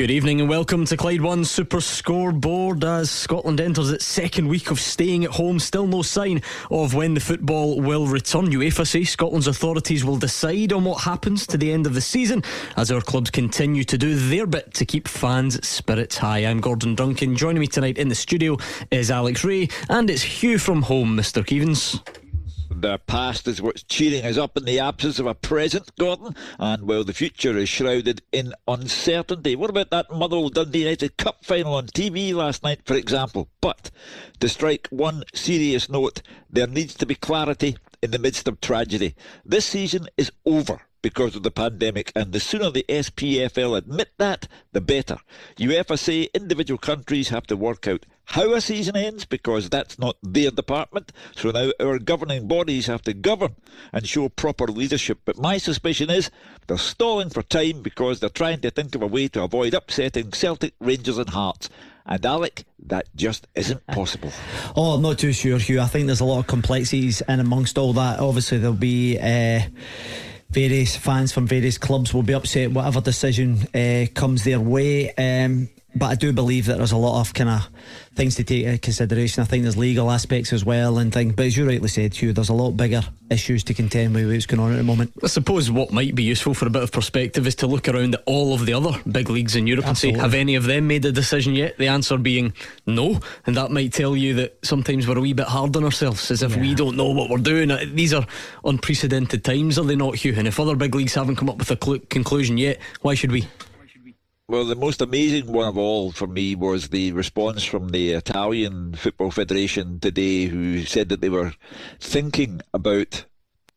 Good evening and welcome to Clyde One Super Scoreboard as Scotland enters its second week of staying at home. Still no sign of when the football will return. UEFA say Scotland's authorities will decide on what happens to the end of the season as our clubs continue to do their bit to keep fans' spirits high. I'm Gordon Duncan. Joining me tonight in the studio is Alex Rae and it's Hugh from home, Mr. Keevins. The uh, past is what's cheering us up in the absence of a present, Gordon, and while the future is shrouded in uncertainty. What about that Motherwell Dundee United Cup final on TV last night, for example? But to strike one serious note, there needs to be clarity in the midst of tragedy. This season is over because of the pandemic, and the sooner the SPFL admit that, the better. UEFA say individual countries have to work out how a season ends because that's not their department. So now our governing bodies have to govern and show proper leadership. But my suspicion is they're stalling for time because they're trying to think of a way to avoid upsetting Celtic, Rangers, and Hearts. And Alec, that just isn't possible. Oh, I'm not too sure, Hugh. I think there's a lot of complexities and amongst all that. Obviously, there'll be. Uh, various fans from various clubs will be upset whatever decision uh, comes their way. Um, but I do believe that there's a lot of kind of things to take into consideration. I think there's legal aspects as well and things. But as you rightly said, Hugh, there's a lot bigger issues to contend with what's going on at the moment. I suppose what might be useful for a bit of perspective is to look around at all of the other big leagues in Europe Absolutely. and say, have any of them made a decision yet? The answer being no. And that might tell you that sometimes we're a wee bit hard on ourselves, as if yeah. we don't know what we're doing. Uh, these are unprecedented times, are they not, Hugh? And if other big leagues haven't come up with a cl- conclusion yet, why should we? Well, the most amazing one of all for me was the response from the Italian Football Federation today, who said that they were thinking about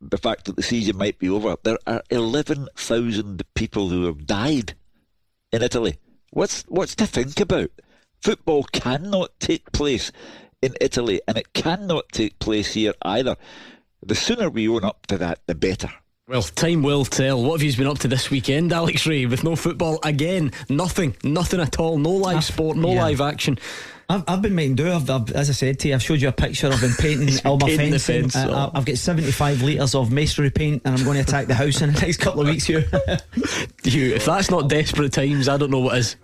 the fact that the season might be over. There are 11,000 people who have died in Italy. What's, what's to think about? Football cannot take place in Italy, and it cannot take place here either. The sooner we own up to that, the better. Well, time will tell. What have you been up to this weekend, Alex Rae? With no football again, nothing, nothing at all. No live I've, sport, no yeah. live action. I've, I've been making do. I've, I've, as I said to you, I've showed you a picture. I've been painting all my fencing. Fence, uh. I've got 75 litres of masonry paint, and I'm going to attack the house in the next couple of weeks. Here, you, if that's not desperate times, I don't know what is.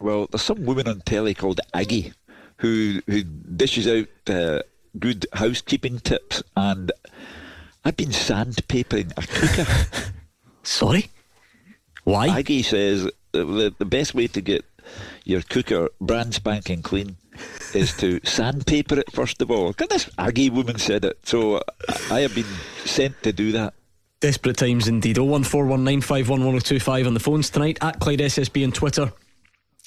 Well, there's some woman on telly called Aggie who who dishes out uh, good housekeeping tips and I've been sandpapering a cooker. Sorry? Why? Aggie says the, the best way to get your cooker brand spanking clean is to sandpaper it first of all. This Aggie woman said it, so I have been sent to do that. Desperate times indeed. 01419511025 on the phones tonight at Clyde SSB on Twitter.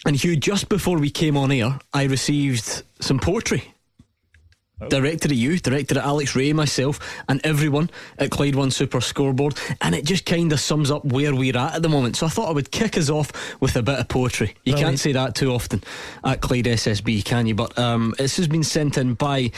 And Hugh, just before we came on air, I received some poetry Directed at you, directed at Alex Rae, myself, and everyone at Clyde One Super Scoreboard. And it just kind of sums up where we're at at the moment. So I thought I would kick us off with a bit of poetry. You can't say that too often at Clyde SSB, can you? But um, this has been sent in by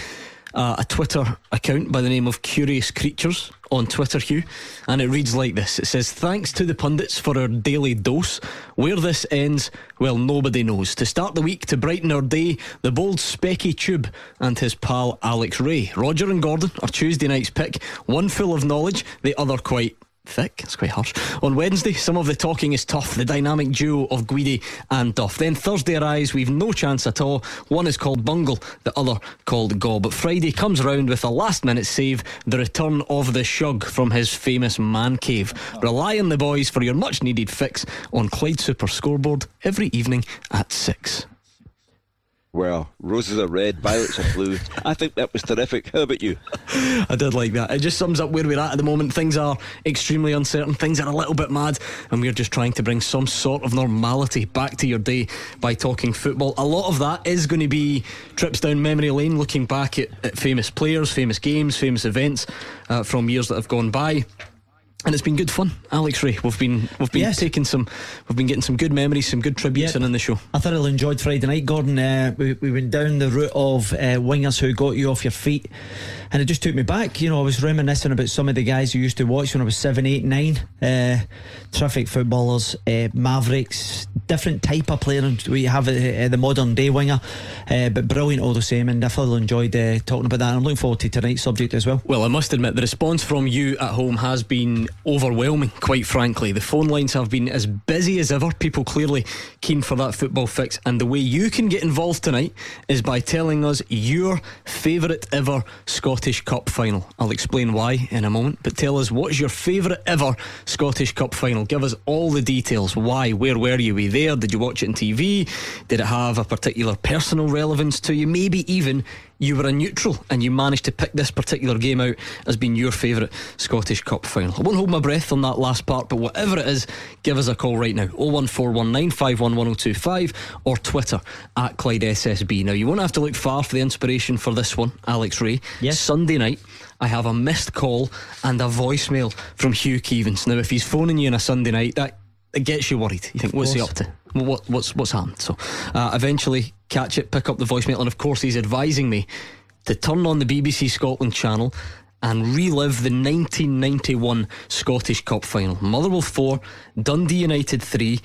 uh, a Twitter account by the name of Curious Creatures on Twitter, Hugh, and it reads like this It says, Thanks to the pundits for our daily dose. Where this ends, well, nobody knows. To start the week, to brighten our day, the bold Specky Tube and his pal Alex Rae. Roger and Gordon are Tuesday night's pick, one full of knowledge, the other quite thick. It's quite harsh. On Wednesday, some of the talking is tough. The dynamic duo of Guidi and Duff. Then Thursday arrives, we've no chance at all. One is called Bungle, the other called Gob. But Friday comes around with a last minute save, the return of the Shug from his famous man cave. Rely on the boys for your much needed fix on Clyde Super Scoreboard every evening at 6. Well, roses are red, violets are blue. I think that was terrific. How about you? I did like that. It just sums up where we're at at the moment. Things are extremely uncertain, things are a little bit mad, and we're just trying to bring some sort of normality back to your day by talking football. A lot of that is going to be trips down memory lane, looking back at, at famous players, famous games, famous events uh, from years that have gone by. And it's been good fun, Alex Rae. We've been we've been yes. taking some, we've been getting some good memories, some good tributes yep. in, the show. I thoroughly enjoyed Friday night, Gordon. Uh, we, we went down the route of uh, wingers who got you off your feet, and it just took me back. You know, I was reminiscing about some of the guys who used to watch when I was seven, eight, nine. Uh, terrific footballers, uh, Mavericks, different type of player we have uh, the modern day winger, uh, but brilliant all the same. And I thoroughly enjoyed uh, talking about that. And I'm looking forward to tonight's subject as well. Well, I must admit the response from you at home has been overwhelming, quite frankly. The phone lines have been as busy as ever. People clearly keen for that football fix. And the way you can get involved tonight is by telling us your favourite ever Scottish Cup final. I'll explain why in a moment, but tell us what's your favourite ever Scottish Cup final. Give us all the details. Why? Where were you? Were you there? Did you watch it on TV? Did it have a particular personal relevance to you? Maybe even you were a neutral and you managed to pick this particular game out as being your favourite Scottish Cup final. I won't hold my breath on that last part, but whatever it is, give us a call right now 01419511025 or Twitter at Clyde SSB. Now, you won't have to look far for the inspiration for this one, Alex Rae. Yes. Sunday night. I have a missed call and a voicemail from Hugh Keevins. Now, if he's phoning you on a Sunday night, that it gets you worried. You think, what's he up to? What, what's what's happened? So, uh, eventually, catch it, pick up the voicemail, and of course, he's advising me to turn on the BBC Scotland channel and relive the 1991 Scottish Cup final. Motherwell 4, Dundee United 3.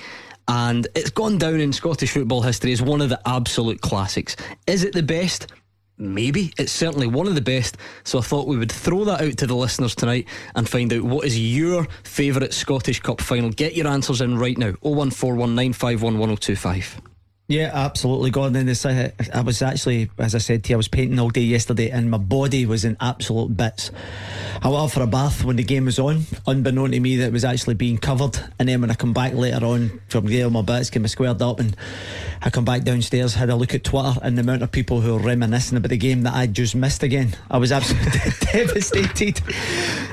And it's gone down in Scottish football history as one of the absolute classics. Is it the best? Maybe. It's certainly one of the best. So I thought we would throw that out to the listeners tonight and find out what is your favourite Scottish Cup final. Get your answers in right now 01419511025. Yeah, absolutely, Gordon. This, I, uh, I was actually, as I said to you, I was painting all day yesterday, and my body was in absolute bits. I went for a bath when the game was on, unbeknown to me that it was actually being covered. And then when I come back later on from there, my bits came squared up, and I come back downstairs, had a look at Twitter, and the amount of people who were reminiscing about the game that I just missed again. I was absolutely devastated.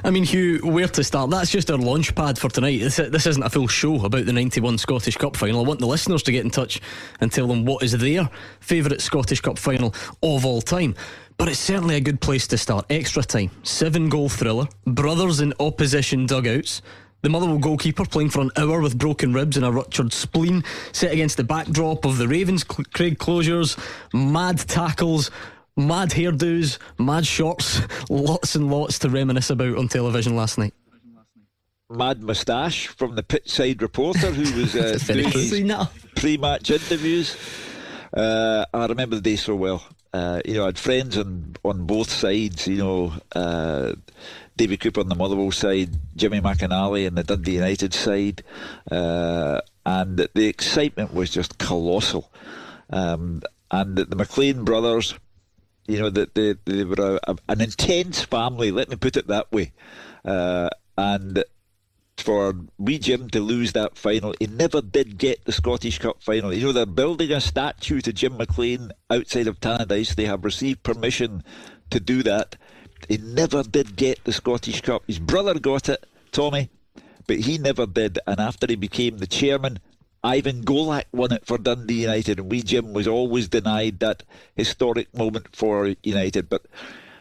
I mean, Hugh, where to start? That's just our launch pad for tonight. This, this isn't a full show about the 91 Scottish Cup final. I want the listeners to get in touch and tell them what is their favourite Scottish Cup final of all time. But it's certainly a good place to start. Extra time, seven goal thriller, brothers in opposition dugouts. The Motherwell goalkeeper playing for an hour with broken ribs and a ruptured spleen, set against the backdrop of the Ravenscraig closures, mad tackles, mad hairdos, mad shorts, lots and lots to reminisce about on television last night mad moustache from the pitch side reporter who was uh, doing pre-match interviews. Uh, I remember the day so well. Uh, you know, I had friends on on both sides. You know, uh, David Cooper on the Motherwell side, Jimmy McInally on the Dundee United side, uh, and the excitement was just colossal. Um, and the, the McLean brothers, you know, that they, they were a, a, an intense family. Let me put it that way. Uh, and for wee Jim to lose that final. He never did get the Scottish Cup final. You know, they're building a statue to Jim McLean outside of Tannadice. They have received permission to do that. He never did get the Scottish Cup. His brother got it, Tommy, but he never did. And after he became the chairman, Ivan Golac won it for Dundee United, and wee Jim was always denied that historic moment for United. But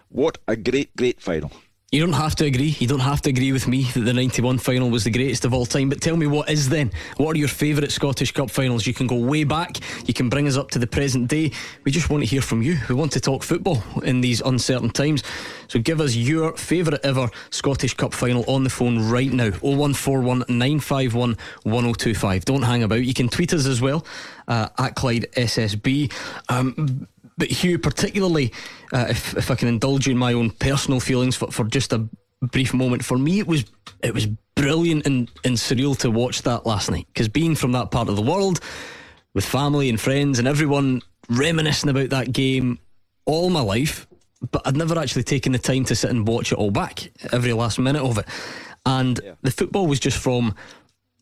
what a great, great final. You don't have to agree. You don't have to agree with me that the 91 final was the greatest of all time. But tell me what is then? What are your favourite Scottish Cup finals? You can go way back. You can bring us up to the present day. We just want to hear from you. We want to talk football in these uncertain times. So give us your favourite ever Scottish Cup final on the phone right now. 0141 951 1025. Don't hang about. You can tweet us as well uh, at Clyde SSB. Um, but Hugh, particularly uh, if, if I can indulge in my own personal feelings for, for just a brief moment, for me it was it was brilliant and, and surreal to watch that last night because being from that part of the world with family and friends and everyone reminiscing about that game all my life, but I'd never actually taken the time to sit and watch it all back, every last minute of it. And yeah. the football was just from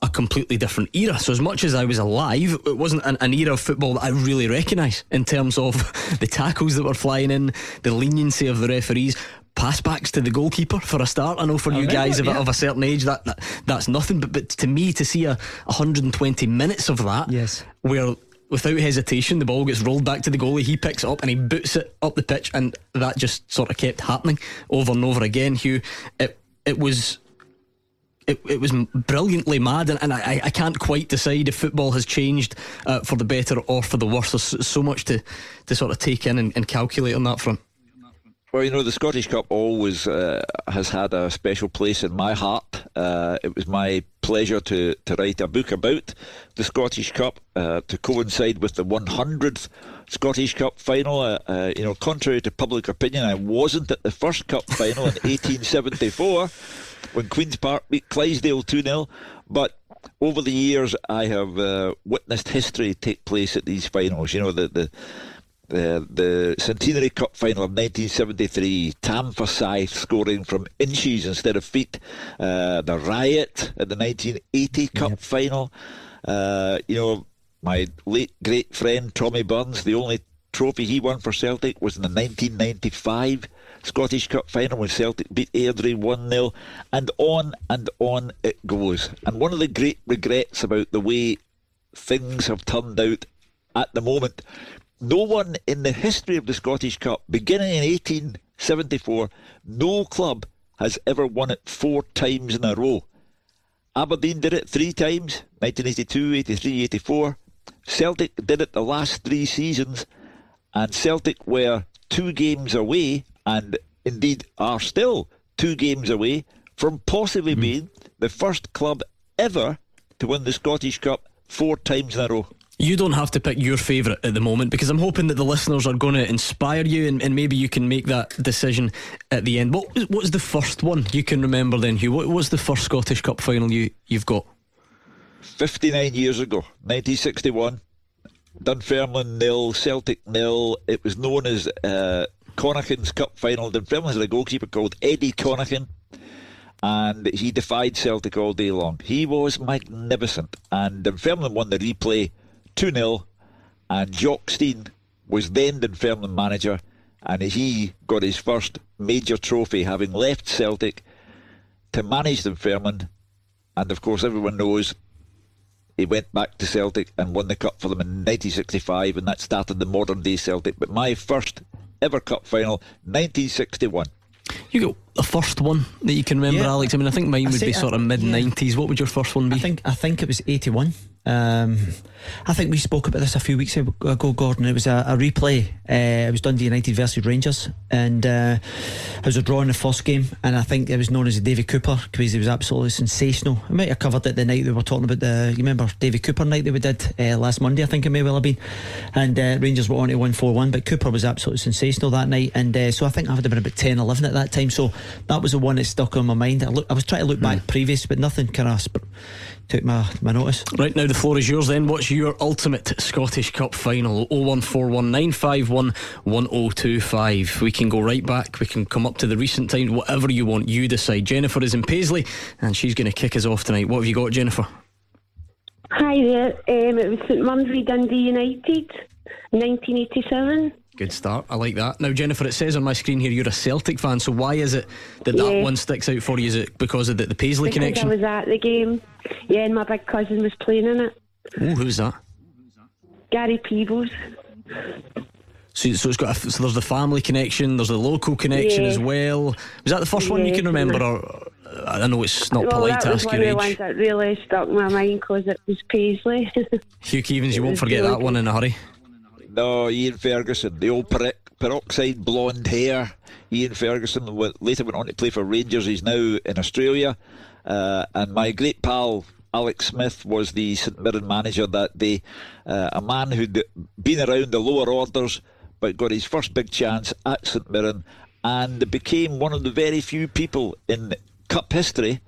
a completely different era. So as much as I was alive, it wasn't an, an era of football that I really recognise in terms of the tackles that were flying in, the leniency of the referees. Passbacks to the goalkeeper for a start. I know for I you guys of, yeah. of, a certain age that, that that's nothing, but but to me to see a 120 minutes of that, yes, where without hesitation the ball gets rolled back to the goalie, he picks it up and he boots it up the pitch, and that just sort of kept happening over and over again. Hugh, it it was it, it was brilliantly mad, and, and I, I can't quite decide if football has changed uh, for the better or for the worse. There's so much to, to sort of take in and, and calculate on that front. Well, you know, the Scottish Cup always uh, has had a special place in my heart. Uh, it was my pleasure to, to write a book about the Scottish Cup uh, to coincide with the 100th Scottish Cup final. Uh, uh, you know, contrary to public opinion, I wasn't at the first Cup final in 1874 when Queen's Park beat Clydesdale 2 0. But over the years, I have uh, witnessed history take place at these finals. You know, the, the the the Centenary Cup final of 1973, Tam Forsyth scoring from inches instead of feet. Uh, the riot at the 1980 Cup yep. final. Uh, you know, my late great friend Tommy Burns, the only trophy he won for Celtic was in the 1995 Scottish Cup final when Celtic beat Airdrie 1 0, and on and on it goes. And one of the great regrets about the way things have turned out at the moment no one in the history of the Scottish Cup, beginning in 1874, no club has ever won it four times in a row. Aberdeen did it three times 1982, 83, 84. Celtic did it the last three seasons, and Celtic were two games away, and indeed are still two games away from possibly mm. being the first club ever to win the Scottish Cup four times in a row. You don't have to pick your favourite at the moment because I'm hoping that the listeners are going to inspire you and, and maybe you can make that decision at the end. What was, what was the first one you can remember then, Hugh? What was the first Scottish Cup final you, you've got? 59 years ago, 1961. Dunfermline nil, Celtic nil. It was known as uh, Connachan's Cup final. Dunfermline had a goalkeeper called Eddie Connachan and he defied Celtic all day long. He was magnificent, and Dunfermline won the replay 2 0, and Jock Stein was then Dunfermline manager, and he got his first major trophy, having left Celtic to manage Dunfermline. And of course, everyone knows he went back to Celtic and won the cup for them in 1965, and that started the modern day Celtic. But my first ever cup final, 1961. You got a first one that you can remember, yeah, Alex. I mean, I think mine would be sort of mid '90s. Yeah. What would your first one be? I think I think it was '81. Um, I think we spoke about this a few weeks ago, Gordon. It was a, a replay. Uh, it was Dundee United versus Rangers, and uh, it was a draw in the first game. And I think it was known as the Davy Cooper because he was absolutely sensational. I might have covered it the night we were talking about the. You remember Davy Cooper night that we did uh, last Monday? I think it may well have been. And uh, Rangers were on to one four one, but Cooper was absolutely sensational that night. And uh, so I think I would have been about 10, 11 at that time. So that was the one that stuck on my mind. I, look, I was trying to look mm. back previous, but nothing kind of. Sp- took my, my notice. Right now, the floor is yours then. What's your ultimate Scottish Cup final? 01419511025. We can go right back. We can come up to the recent times. Whatever you want, you decide. Jennifer is in Paisley and she's going to kick us off tonight. What have you got, Jennifer? Hi there. Um, it was St Mirren Dundee United, 1987. Good start. I like that. Now, Jennifer, it says on my screen here you're a Celtic fan. So why is it that yeah. that one sticks out for you? Is it because of the, the Paisley because connection? I was at the game. Yeah, and my big cousin was playing in it. Oh, who's that? Gary Peebles. So, so it's got a, so there's the family connection, there's the local connection yeah. as well. Was that the first yeah, one you can remember, or uh, I know it's not well, polite to ask your age. That was one of the ones that really stuck my mind because it was Paisley. Hugh Keevins, you won't forget that one in a hurry. No, Ian Ferguson, the old peroxide blonde hair. Ian Ferguson later went on to play for Rangers. He's now in Australia. Uh, and my great pal Alex Smith was the St Mirren manager that day. Uh, a man who'd been around the lower orders but got his first big chance at St Mirren and became one of the very few people in Cup history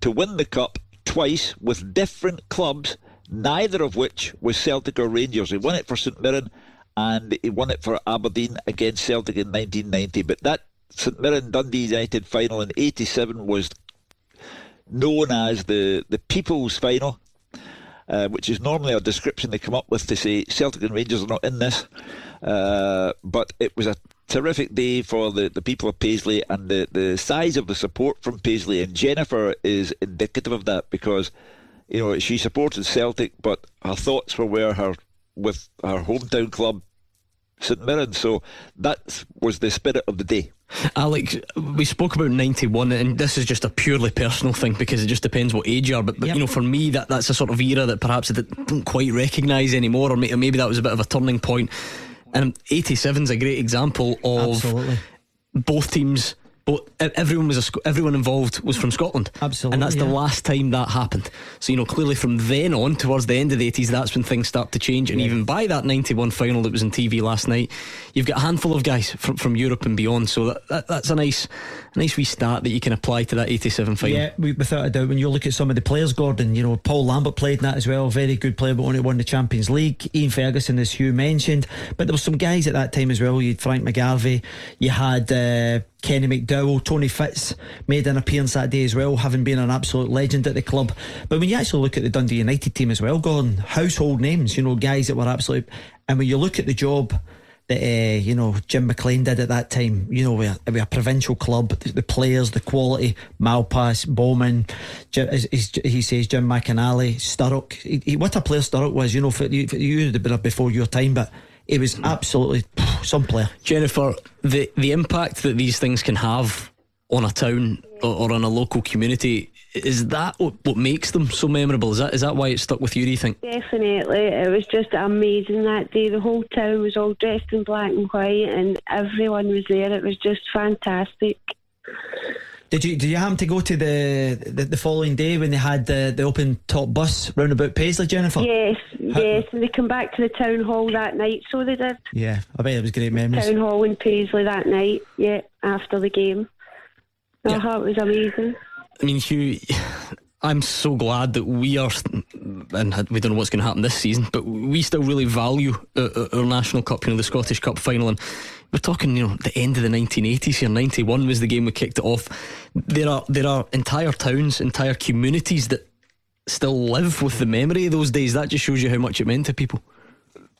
to win the Cup twice with different clubs, neither of which was Celtic or Rangers. He won it for St Mirren and he won it for Aberdeen against Celtic in 1990. But that St Mirren Dundee United final in 87 was known as the, the People's Final, uh, which is normally a description they come up with to say Celtic and Rangers are not in this. Uh, but it was a terrific day for the, the people of Paisley and the, the size of the support from Paisley. And Jennifer is indicative of that because, you know, she supported Celtic, but her thoughts were where her with her hometown club St Mirren. So that was the spirit of the day. Alex, we spoke about 91, and this is just a purely personal thing because it just depends what age you are. But, but yep. you know, for me, that, that's a sort of era that perhaps I don't quite recognise anymore, or maybe that was a bit of a turning point. And 87 is a great example of Absolutely. both teams but everyone was a, everyone involved was from Scotland. Absolutely, and that's yeah. the last time that happened. So you know, clearly from then on, towards the end of the eighties, that's when things start to change. And yeah. even by that ninety-one final that was on TV last night, you've got a handful of guys from, from Europe and beyond. So that, that, that's a nice, a nice wee start that you can apply to that eighty-seven final. Yeah, without a doubt. When you look at some of the players, Gordon, you know Paul Lambert played in that as well. Very good player, but only won the Champions League. Ian Ferguson, as Hugh mentioned, but there were some guys at that time as well. You had Frank McGarvey. You had. Uh, Kenny McDowall, Tony Fitz made an appearance that day as well, having been an absolute legend at the club. But when you actually look at the Dundee United team as well, Gordon, household names, you know, guys that were absolute. And when you look at the job that uh, you know Jim McLean did at that time. You know, we're, we're a provincial club. The, the, players, the quality, Malpass, Bowman, Jim, he says, Jim McInally, Sturrock. He, he, what a player Sturrock was. You know, for, for you, would have been before your time, but he was absolutely some player. Jennifer, the the impact that these things can have on a town or, or on a local community is that what, what makes them so memorable? Is that is that why it stuck with you? Do you think? Definitely, it was just amazing that day. The whole town was all dressed in black and white, and everyone was there. It was just fantastic. Did you did you happen to go to the the, the following day when they had the, the open top bus round about Paisley, Jennifer? Yes, How, yes, and they come back to the town hall that night. So they did. Yeah, I bet it was great memories. Town hall in Paisley that night. Yeah, after the game. Oh, yeah. Uh-huh, it was amazing. I mean, Hugh, I'm so glad that we are, and we don't know what's going to happen this season, but we still really value our, our National Cup, you know, the Scottish Cup final, and we're talking, you know, the end of the 1980s here. 91 was the game we kicked it off. There are there are entire towns, entire communities that still live with the memory of those days. That just shows you how much it meant to people.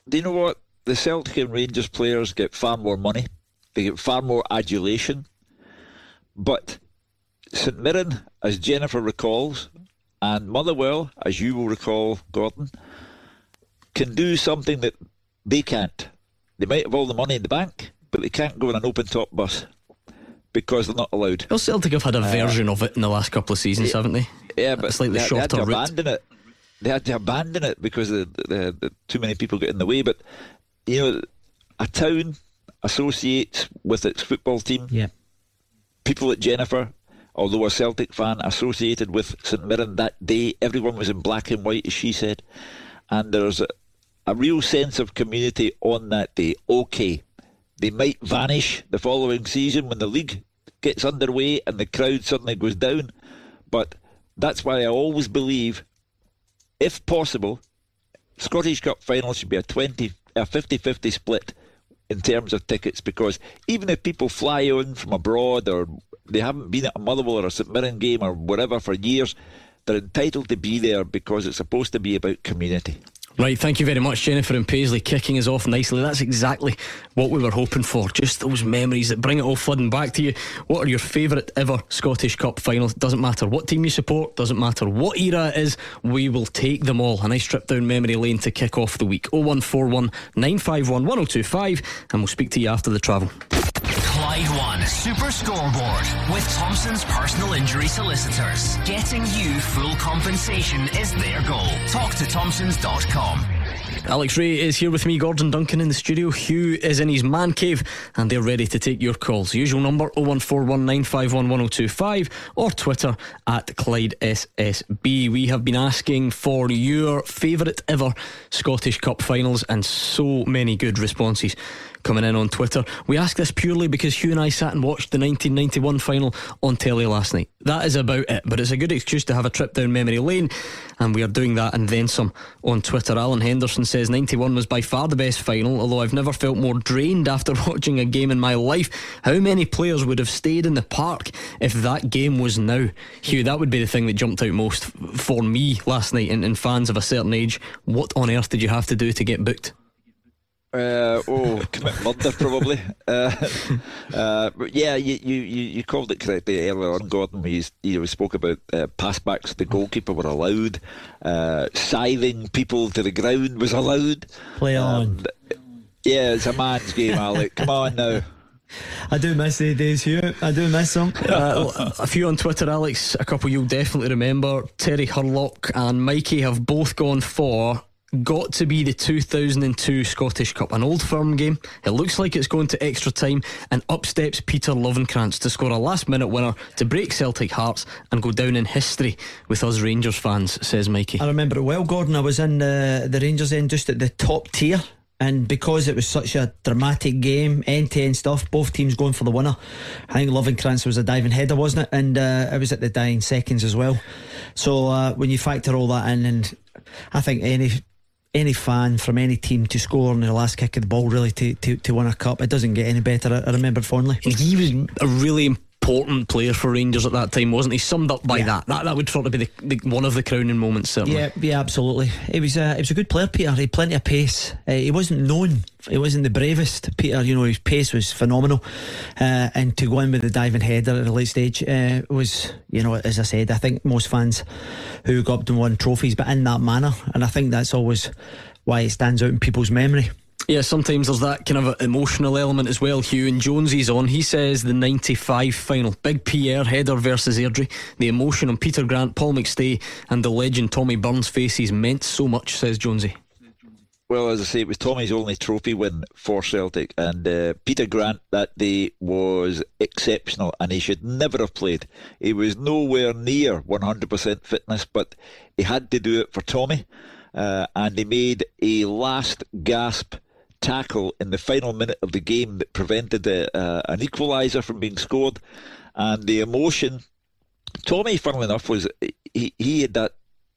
Do you know what? The Celtic and Rangers players get far more money. They get far more adulation. But St Mirren, as Jennifer recalls, and Motherwell, as you will recall, Gordon, can do something that they can't. They might have all the money in the bank, but they can't go on an open top bus because they're not allowed. Well, Celtic have had a uh, version of it in the last couple of seasons, haven't they? Yeah, but a slightly they, shorter they had to route. abandon it. They had to abandon it because the, the, the, too many people get in the way. But you know, a town associates with its football team. Yeah. People at Jennifer, although a Celtic fan, associated with St Mirren that day. Everyone was in black and white, as she said, and there's a, a real sense of community on that day. Okay, they might vanish the following season when the league gets underway and the crowd suddenly goes down. But that's why I always believe, if possible, Scottish Cup final should be a 20, a 50-50 split in terms of tickets because even if people fly on from abroad or they haven't been at a Motherwell or a St Mirren game or whatever for years, they're entitled to be there because it's supposed to be about community. Right, thank you very much, Jennifer and Paisley, kicking us off nicely. That's exactly what we were hoping for. Just those memories that bring it all flooding back to you. What are your favourite ever Scottish Cup finals? Doesn't matter what team you support, doesn't matter what era it is, we will take them all. A nice trip down memory lane to kick off the week. 0141 951 1025, and we'll speak to you after the travel. Clyde One Super Scoreboard with Thompson's personal injury solicitors. Getting you full compensation is their goal. Talk to Thompsons.com. Alex Rae is here with me, Gordon Duncan in the studio. Hugh is in his man cave and they're ready to take your calls. Usual number 01419511025 or Twitter at Clyde SSB. We have been asking for your favourite ever Scottish Cup finals and so many good responses coming in on Twitter. We ask this purely because Hugh and I sat and watched the 1991 final on telly last night. That is about it, but it's a good excuse to have a trip down memory lane, and we are doing that and then some on Twitter. Alan Henderson says 91 was by far the best final, although I've never felt more drained after watching a game in my life. How many players would have stayed in the park if that game was now? Hugh, that would be the thing that jumped out most for me last night, and, and fans of a certain age. What on earth did you have to do to get booked? Uh, oh, commit murder probably. Uh, uh, yeah, you, you, you called it correctly earlier on, Gordon. We you know, spoke about uh, passbacks. The goalkeeper were allowed. Uh, scything people to the ground was allowed. Play on. yeah, it's a man's game, Alec. Come on now. I do miss the days, Hugh. I do miss them. Uh, a few on Twitter, Alex. A couple you'll definitely remember. Terry Hurlock and Mikey have both gone for got to be the 2002 Scottish Cup, an old firm game. It looks like it's going to extra time, and up steps Peter Lovenkrands to score a last minute winner to break Celtic hearts and go down in history with us Rangers fans, says Mikey. I remember it well, Gordon. I was in uh, the Rangers end just at the top tier. And because it was such a dramatic game, end to end stuff, both teams going for the winner. I think Lovenkrands was a diving header, wasn't it? And uh, it was at the dying seconds as well. So uh, when you factor all that in, and I think any any fan from any team to score on the last kick of the ball, really, to, to, to win a cup. It doesn't get any better. I, I remember fondly. He was a really important player for Rangers at that time, wasn't he? Summed up by yeah. that. That that would sort of be the, the, one of the crowning moments, certainly. Yeah, yeah, absolutely. He was a, he was a good player, Peter. He had plenty of pace. Uh, he wasn't known. He wasn't the bravest, Peter. You know, his pace was phenomenal. Uh, and to go in with the diving header at a late stage uh, was, you know, as I said, I think most fans who got up and won trophies, but in that manner. And I think that's always why it stands out in people's memory. Yeah, sometimes there's that kind of emotional element as well. Hugh and Jonesy's on. He says the 95 final, Big Pierre header versus Airdrie. The emotion on Peter Grant, Paul McStay, and the legend Tommy Burns' faces meant so much, says Jonesy. Well, as I say, it was Tommy's only trophy win for Celtic, and uh, Peter Grant that day was exceptional, and he should never have played. He was nowhere near 100% fitness, but he had to do it for Tommy, uh, and he made a last gasp tackle in the final minute of the game that prevented a, uh, an equaliser from being scored, and the emotion. Tommy, funnily enough, was he, he had that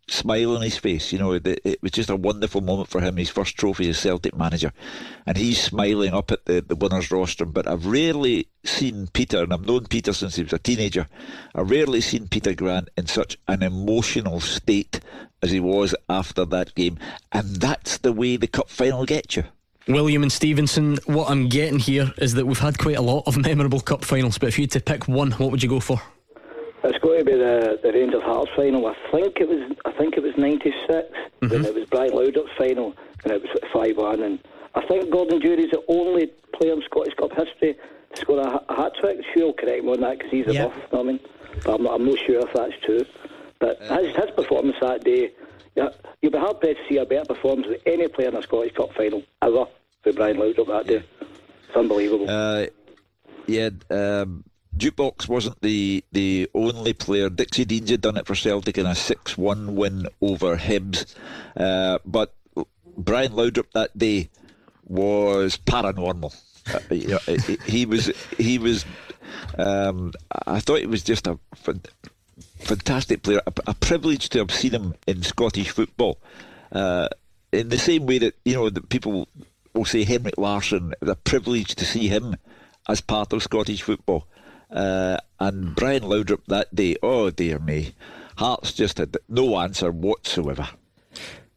smile on his face. You know, it, was just a wonderful moment for him. His first trophy as Celtic manager, and he's smiling up at the, the winners' rostrum. But I've rarely seen Peter, and I've known Peter since he was a teenager. I've rarely seen Peter Grant in such an emotional state as he was after that game, and that's the way the cup final gets you. William and Stevenson, what I'm getting here is that we've had quite a lot of memorable cup finals, but if you had to pick one, what would you go for? It's going to be the, the Rangers Hearts final. I think it was I think it was '96 mm-hmm. when it was Brian Laudrup's final, and it was five one. And I think Gordon Durie is the only player in Scottish Cup history to score a, a hat trick. Sure, will correct me on that because he's a yep. buff. I mean, but I'm not, I'm not sure if that's true. But his, his performance that day yeah, you'll be hard pressed to see a better performance than any player in a Scottish Cup final ever for Brian Laudrup that day. It's unbelievable. Uh, yeah, um, Jukebox wasn't the the only player. Dixie Deans had done it for Celtic in a 6 1 win over Hibs. Uh, but Brian Laudrup that day was paranormal. Uh, you know, he, he was he was. Um, I thought he was just a fantastic player, a, a, privilege to have seen him in Scottish football. Uh, in the same way that you know that people will say Henrik Larsson, a privilege to see him as part of Scottish football. Uh, and Brian Laudrup that day, oh dear me, Hearts just had no answer whatsoever.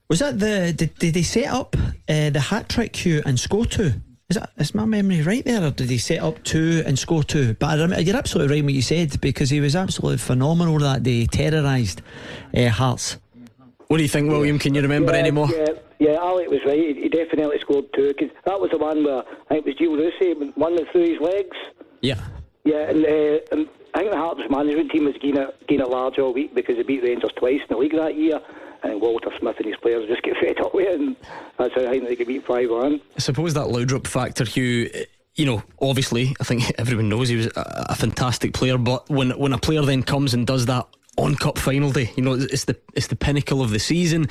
Was that the did, did they set up uh, the hat trick queue and score two? Is that is my memory right there, or did he set up two and score two? But I, you're absolutely right what you said because he was absolutely phenomenal that day. Terrorised uh, Hearts. What do you think, William? Can you remember yeah, any more? Yeah, yeah, Alec was right. He definitely scored two because that was the one where I think it was Gilles Rousset one that through his legs. Yeah. Yeah, and, uh, and I think the Hearts management team was getting it, getting it large all week because they beat Rangers twice in the league that year. And Walter Smith and his players just get fed up with it, and that's how I think they could beat 5 1. I suppose that Laudrup factor, Hugh, you know, obviously, I think everyone knows he was a, a fantastic player, but when when a player then comes and does that on cup final day, you know, it's the it's the pinnacle of the season,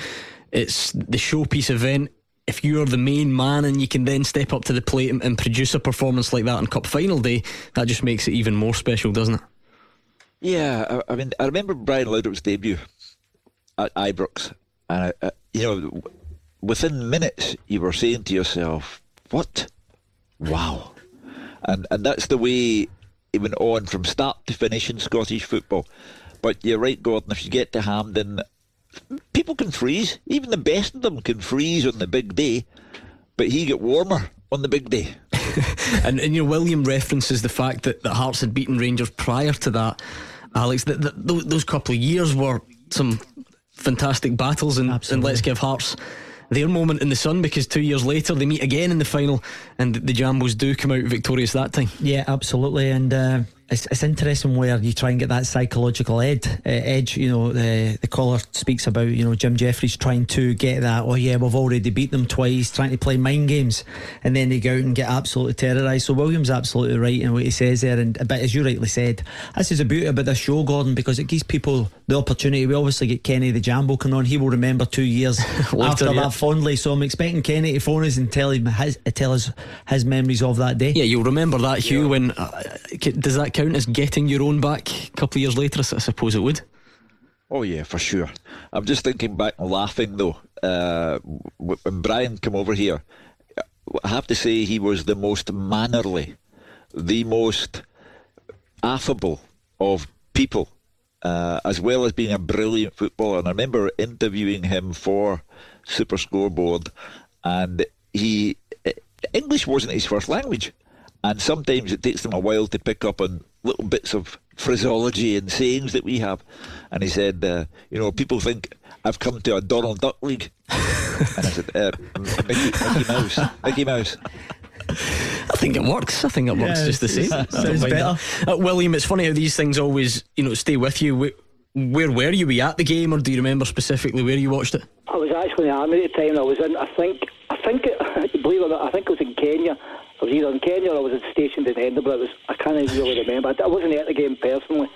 it's the showpiece event if you're the main man and you can then step up to the plate and, and, produce a performance like that on Cup final day, that just makes it even more special, doesn't it? Yeah, I, I mean, I remember Brian Laudrup's debut at Ibrox, and I, uh, you know, within minutes you were saying to yourself, "What? Wow!" And and that's the way it went on from start to finish in Scottish football. But you're right, Gordon. If you get to Hampden people can freeze. Even the best of them can freeze on the big day, but he get warmer on the big day. and, and you know, William references the fact that, that Hearts had beaten Rangers prior to that. Alex, that, that those couple of years were some fantastic battles, and, and let's give Hearts their moment in the sun because two years later they meet again in the final and the Jambos do come out victorious that time. Yeah, absolutely. And uh, it's, it's interesting where you try and get that psychological ed, uh, edge. You know, the the caller speaks about you know Jim Jeffries trying to get that. Oh yeah, we've already beat them twice, trying to play mind games, and then they go out and get absolutely terrorised. So William's absolutely right in what he says there. And but as you rightly said, this is a beauty about this show, Gordon, because it gives people the opportunity. We obviously get Kenny the Jambo coming on. He will remember two years after yeah. that fondly. So I'm expecting Kenny to phone us and tell him his, tell us his memories of that day. Yeah, you'll remember that, Hugh. When uh, does that count as getting your own back a couple of years later? I suppose it would. Oh yeah, for sure. I'm just thinking back laughing though. Uh, when Brian came over here, I have to say he was the most mannerly, the most affable of people, uh, as well as being a brilliant footballer. And I remember interviewing him for Super Scoreboard, and he English wasn't his first language, and sometimes it takes him a while to pick up on little bits of phraseology and sayings that we have. And he said, uh, you know, people think I've come to a Donald Duck league. and I said, uh, Mickey, Mickey Mouse, Mickey Mouse. I think it works. I think it works Yeah, just the same. sounds I don't mind better. Uh, William, it's funny how these things always, you know, stay with you. Wh- Where were you? Were you at the game, or do you remember specifically where you watched it? I was actually in the army at the time. I was in, I think, I think, it, believe it or not, I think it was in Kenya. I was either in Kenya or I was stationed in Edinburgh. It was, I can't even really remember. I, I wasn't at the game personally,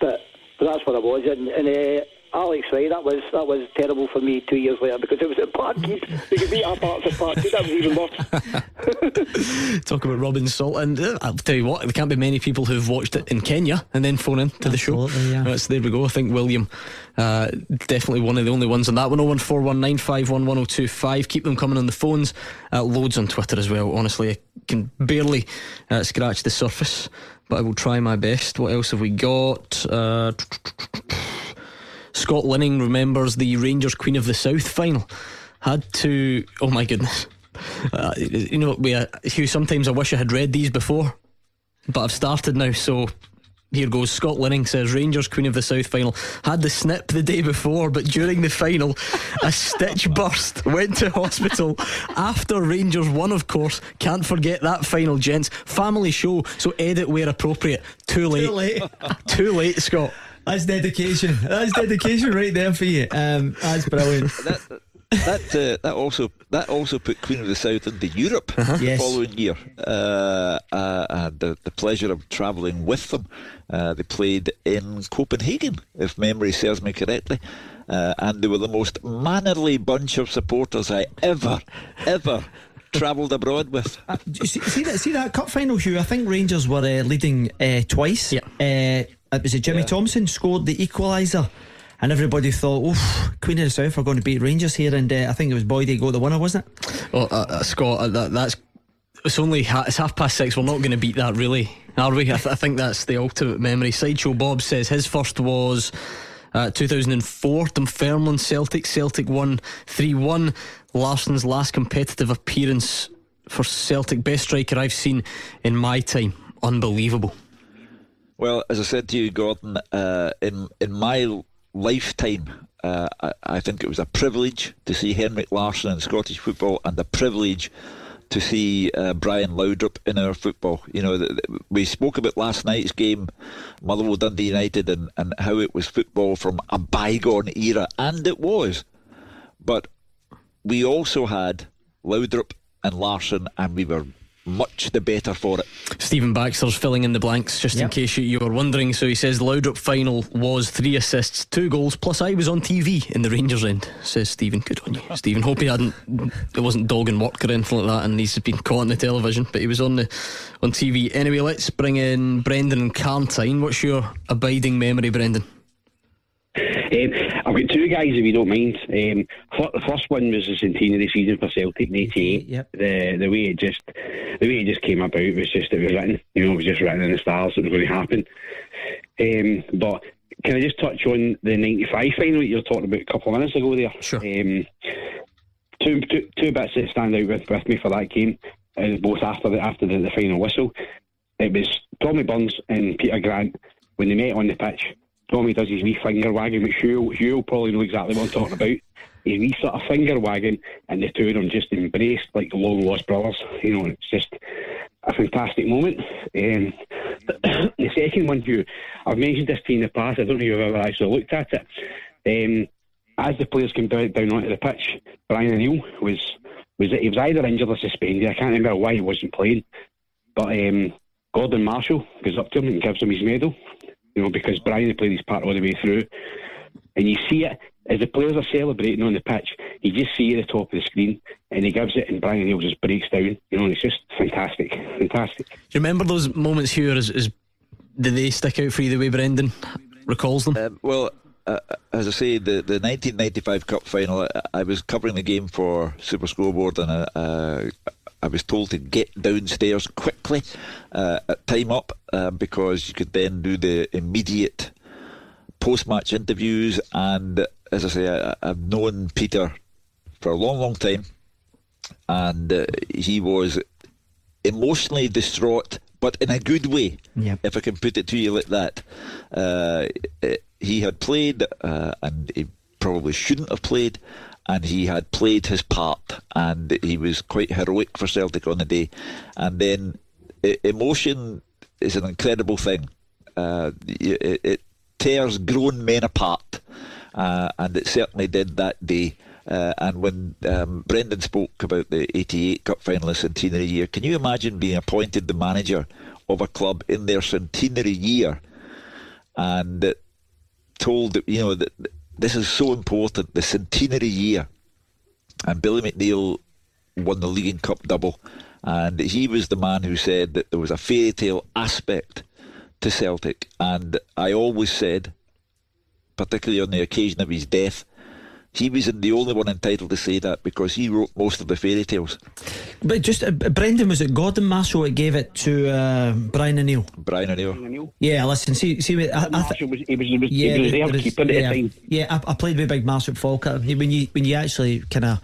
but, but that's what I was. And, and uh, Alex, right, that was that was terrible for me two years later because it was at Parkhead. We could beat our parts at Parkhead. That was even worse. Talk about rubbing salt, and uh, I'll tell you what, there can't be many people who've watched it in Kenya and then phone in to the show. Absolutely, yeah. That's, there we go. I think William, uh, definitely one of the only ones on that one. 01419511025. Keep them coming on the phones. Uh, loads on Twitter as well. Honestly, I can barely uh, scratch the surface, but I will try my best. What else have we got? Scott Linning remembers the Rangers Queen of the South final. Had to, oh my goodness. Uh, you know, we, uh, Hugh, sometimes I wish I had read these before, but I've started now, so here goes. Scott Linning says Rangers Queen of the South final had the snip the day before, but during the final, a stitch burst, went to hospital after Rangers won, of course. Can't forget that final, gents. Family show, so edit where appropriate. Too late. Too late. Too late, Scott. That's dedication. That's dedication right there for you. Um, that's brilliant. That that uh, that also that also put Queen of the South into Europe the Yes. following year. Uh, uh, I had the, the pleasure of travelling with them. Uh, they played in Copenhagen, if memory serves me correctly. Uh, and they were the most mannerly bunch of supporters I ever, ever travelled abroad with. Uh, see, see that? See that cup final, Hugh? I think Rangers were uh, leading uh, twice. Yeah. Uh, it was it Jimmy Yeah. Thompson scored the equaliser, and everybody thought, "Oof, Queen of the South are going to beat Rangers here." And uh, I think it was Boydie got the winner, wasn't it? Well, uh, uh, Scott, uh, that, that's it's only ha- it's half past six. We're not going to beat that, really, are we? I, th- I think that's the ultimate memory. Sideshow Bob says his first was uh, 2004 Dunfermline Celtic. Celtic won three one. Larsson's last competitive appearance for Celtic, best striker I've seen in my time. Unbelievable. Well, as I said to you, Gordon, uh, in in my lifetime, uh, I, I think it was a privilege to see Henrik Larsson in Scottish football, and a privilege to see uh, Brian Laudrup in our football. You know, we spoke about last night's game, Motherwell Dundee United, and, and how it was football from a bygone era, and it was. But we also had Laudrup and Larsson, and we were much the better for it. Stephen Baxter's filling in the blanks just in case you, you were wondering. So he says the Laudrup final was three assists, two goals, plus I was on TV in the Rangers end, says Stephen. Good on you, Stephen. Hope he hadn't, it wasn't dogging work or anything like that, and he's been caught on the television, but he was on the on TV. Anyway, let's bring in Brendan and Carntyne. What's your abiding memory, Brendan? Um, I've got two guys, if you don't mind. Um, the first one was the centenary season for Celtic in '88. Yep. The the way it just the way it just came about was just it was written. You know, it was just written in the stars. It was going to happen. Um, but can I just touch on the '95 final that you were talking about a couple of minutes ago there? Sure. Um, two, two, two bits that stand out with, with me for that game, uh, both after the after the, the final whistle. It was Tommy Burns and Peter Grant when they met on the pitch Tommy does his wee finger wagging, which will probably know exactly what I'm talking about. His wee sort of finger wagging, and the two of them just embraced like long lost brothers. You know, it's just a fantastic moment. Um, the second one, Hugh, I've mentioned this to you in the past. I don't know if you've ever actually looked at it. Um, as the players came down, down onto the pitch, Brian O'Neill was was he was either injured or suspended. I can't remember why he wasn't playing, but um, Gordon Marshall goes up to him and gives him his medal. You know, because Brian had played his part all the way through, and you see it as the players are celebrating on the pitch. You just see at the top of the screen, and he gives it, and Brian O'Neill just breaks down. You know, and it's just fantastic, fantastic. Do you remember those moments here? As, as did they stick out for you the way Brendan recalls them? Um, well, uh, as I say, the, the 1995 Cup final, I, I, was covering the game for Super Scoreboard, and I, uh, I was told to get downstairs quickly uh, at time up uh, because you could then do the immediate post match interviews. And as I say, I, have known Peter for a long, long time, and uh, he was emotionally distraught but in a good way, yep. if I can put it to you like that. Uh, he had played, uh, and he probably shouldn't have played, and he had played his part, and he was quite heroic for Celtic on the day. And then emotion is an incredible thing. Uh, it, it, tears grown men apart, uh, and it certainly did that day. Uh, and when um, Brendan spoke about the 88 Cup finalist centenary year, can you imagine being appointed the manager of a club in their centenary year and told that, you know, that this is so important, the centenary year. And Billy McNeill won the League and Cup double. And he was the man who said that there was a fairy tale aspect to Celtic. And I always said, particularly on the occasion of his death, he was the only one entitled to say that because he wrote most of the fairy tales. But just uh, Brendan, was it Gordon Marshall that gave it to uh, Brian O'Neill? Brian O'Neill. Yeah, listen, see, see, I, I th- was, he was, he was, yeah, he was there keeping yeah, the time. Yeah, I, I played with Big Marshall Falkirk. When you when you actually kind of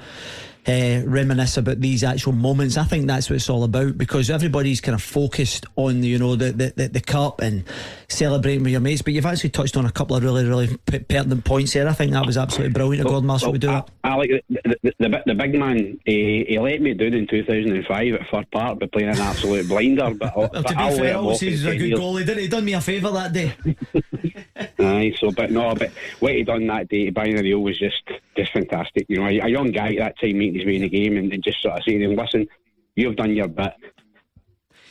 uh, reminisce about these actual moments. I think that's what it's all about because everybody's kind of focused on you know the the, the, the cup and celebrating with your mates. But you've actually touched on a couple of really really pertinent points there. I think that was absolutely brilliant. Well, Gordon Marshall well, would do I, that. I like the, the, the, the big man. He, he, let me down in 2005 at Fir Park by playing an absolute blinder. But, well, but to be I'll fair, he's a good goalie. Didn't he? Done me a favour that day. Aye, so but no, but what he done that day, buying the deal was just just fantastic. You know, a, a young guy at that time making his way in the game and, and just sort of saying, "Listen, you've done your bit."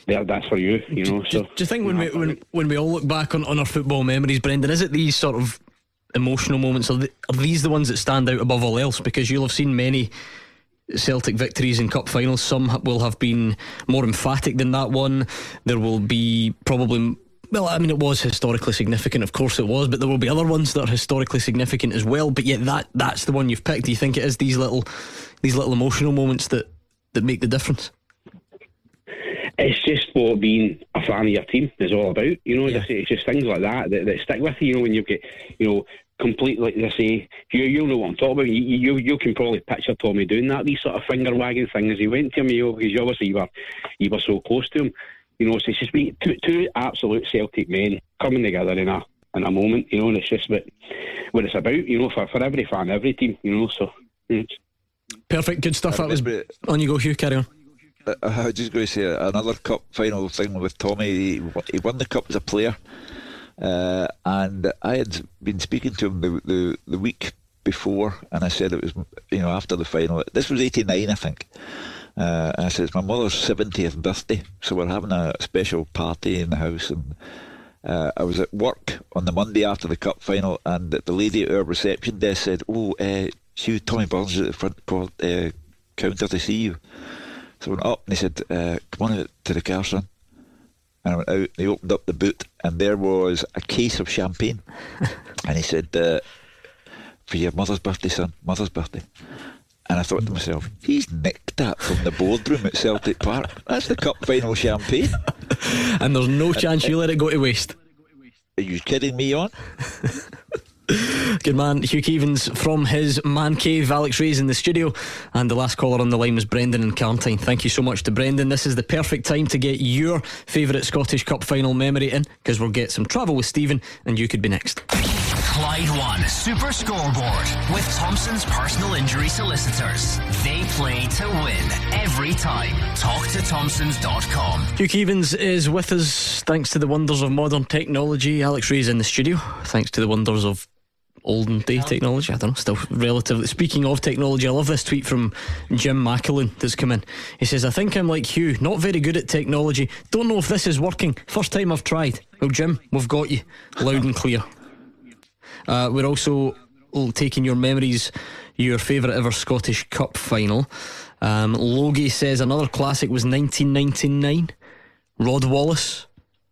There, that's for you, you know. Do, so, do you think when we when, when we all look back on, on our football memories, Brendan, is it these sort of emotional moments? Are, the, are these the ones that stand out above all else? Because you'll have seen many Celtic victories in cup finals. Some will have been more emphatic than that one. There will be probably well, I mean, it was historically significant, of course it was, but there will be other ones that are historically significant as well. But yet, that that's the one you've picked. Do you think it is these little, these little emotional moments that that make the difference? It's just what being a fan of your team is all about. You know, yeah. it's just things like that, that that stick with you. You know, when you get, you know, completely, like I say, you you know what I'm talking about. You, you you can probably picture Tommy doing that, these sort of finger wagging things. He went to me because obviously you were you were so close to him. You know, so it's just been two, two absolute Celtic men coming together in a in a moment. You know, and it's just what what it's about. You know, for, for every fan, every team. You know, so. Perfect, good stuff. That was on you go, Hugh. Carry on. Uh, I was just going to say another cup final thing with Tommy. He, he won the cup as a player, uh, and I had been speaking to him the, the the week before, and I said it was you know after the final. This was '89, I think. Uh, and I said, it's my mother's 70th birthday, so we're having a special party in the house. And uh, I was at work on the Monday after the cup final, and the lady at our reception desk said, Oh, see Tommy Burns at the front court, uh, counter to see you. So I went up and he said, uh, Come on to the car, son. And I went out, and he opened up the boot, and there was a case of champagne. and he said, uh, For your mother's birthday, son, mother's birthday. And I thought to myself, he's nicked that from the boardroom at Celtic Park. That's the cup final champagne. and there's no chance you let it go to waste. Are you kidding me on? Good man, Hugh Keevins from his man cave. Alex Rae's in the studio, and the last caller on the line was Brendan and Carntyne. Thank you so much to Brendan. This is the perfect time to get your favourite Scottish Cup final memory in, because we'll get some travel with Stephen, and you could be next. Clyde One Super Scoreboard with Thompson's personal injury solicitors. They play to win every time. Talk to Thompsons.com. Hugh Keevins is with us thanks to the wonders of modern technology. Alex Rae's in the studio thanks to the wonders of olden day technology. I don't know, still relatively. Speaking of technology, I love this tweet from Jim McAloon that's come in. He says, I think I'm like Hugh, not very good at technology. Don't know if this is working. First time I've tried. Well, Jim, we've got you loud and clear. Uh, we're also taking your memories, your favourite ever Scottish Cup final. Um, Logie says another classic was 1999. Rod Wallace,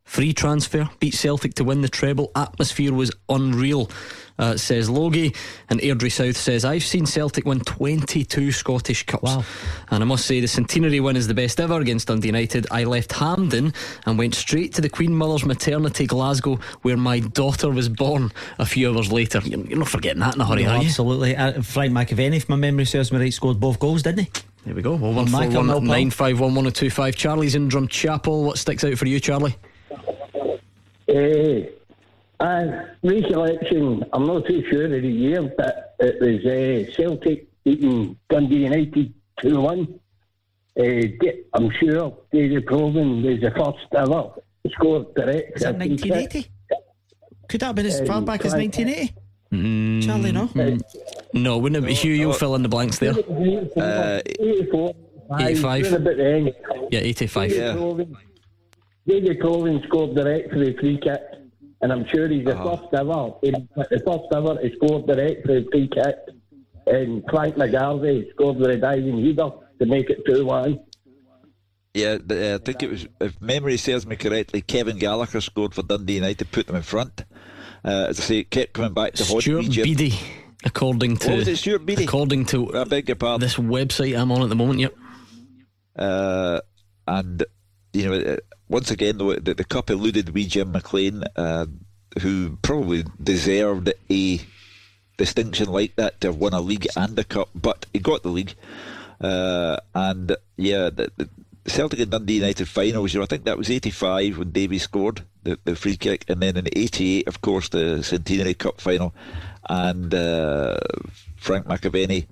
free transfer, beat Celtic to win the treble. Atmosphere was unreal uh, says Logie. And Airdrie South says, I've seen Celtic win 22 Scottish Cups. Wow. And I must say, the centenary win is the best ever against Dundee United. I left Hampden and went straight to the Queen Mother's maternity, Glasgow, where my daughter was born a few hours later. You're not forgetting that in a hurry, no, are you? Absolutely. Uh, Frank McAvenny, if my memory serves me right, scored both goals, didn't he? There we go. Well, one four one nine five one one zero two five. Charlie's in Drumchapel. What sticks out for you, Charlie? Uh, and recollection, I'm not too sure of the year, but it was uh, Celtic beating Dundee United 2 1. Uh, I'm sure David Provan was the first ever scored direct. Is that 1980? Could that have been as far back as 1980? Mm, Charlie, no? Mm, no, wouldn't it be Hugh? You'll fill in the blanks there. Uh, 84. 85. Yeah, 85. Yeah. David Provan scored direct for the free kick and I'm sure he's the uh-huh. first ever, the first ever to score direct for a free kick. And Frank McGarvey scored with a diving header to make it 2 1. Yeah, I think it was, if memory serves me correctly, Kevin Gallacher scored for Dundee United, to put them in front. Uh, as I say, it kept coming back to Stuart Beedie, according to. Was it Stuart Beedie? According to I beg your pardon. this website I'm on at the moment, yep. Uh, and, you know, once again, though, the, the cup eluded wee Jim McLean, uh, who probably deserved a distinction like that to have won a league and a cup, but he got the league. Uh, and yeah, the, the, Celtic and Dundee United finals, you know, I think that was 85 when Davy scored the, the free kick, and then in 88, of course, the Centenary Cup final, and uh, Frank McAvenny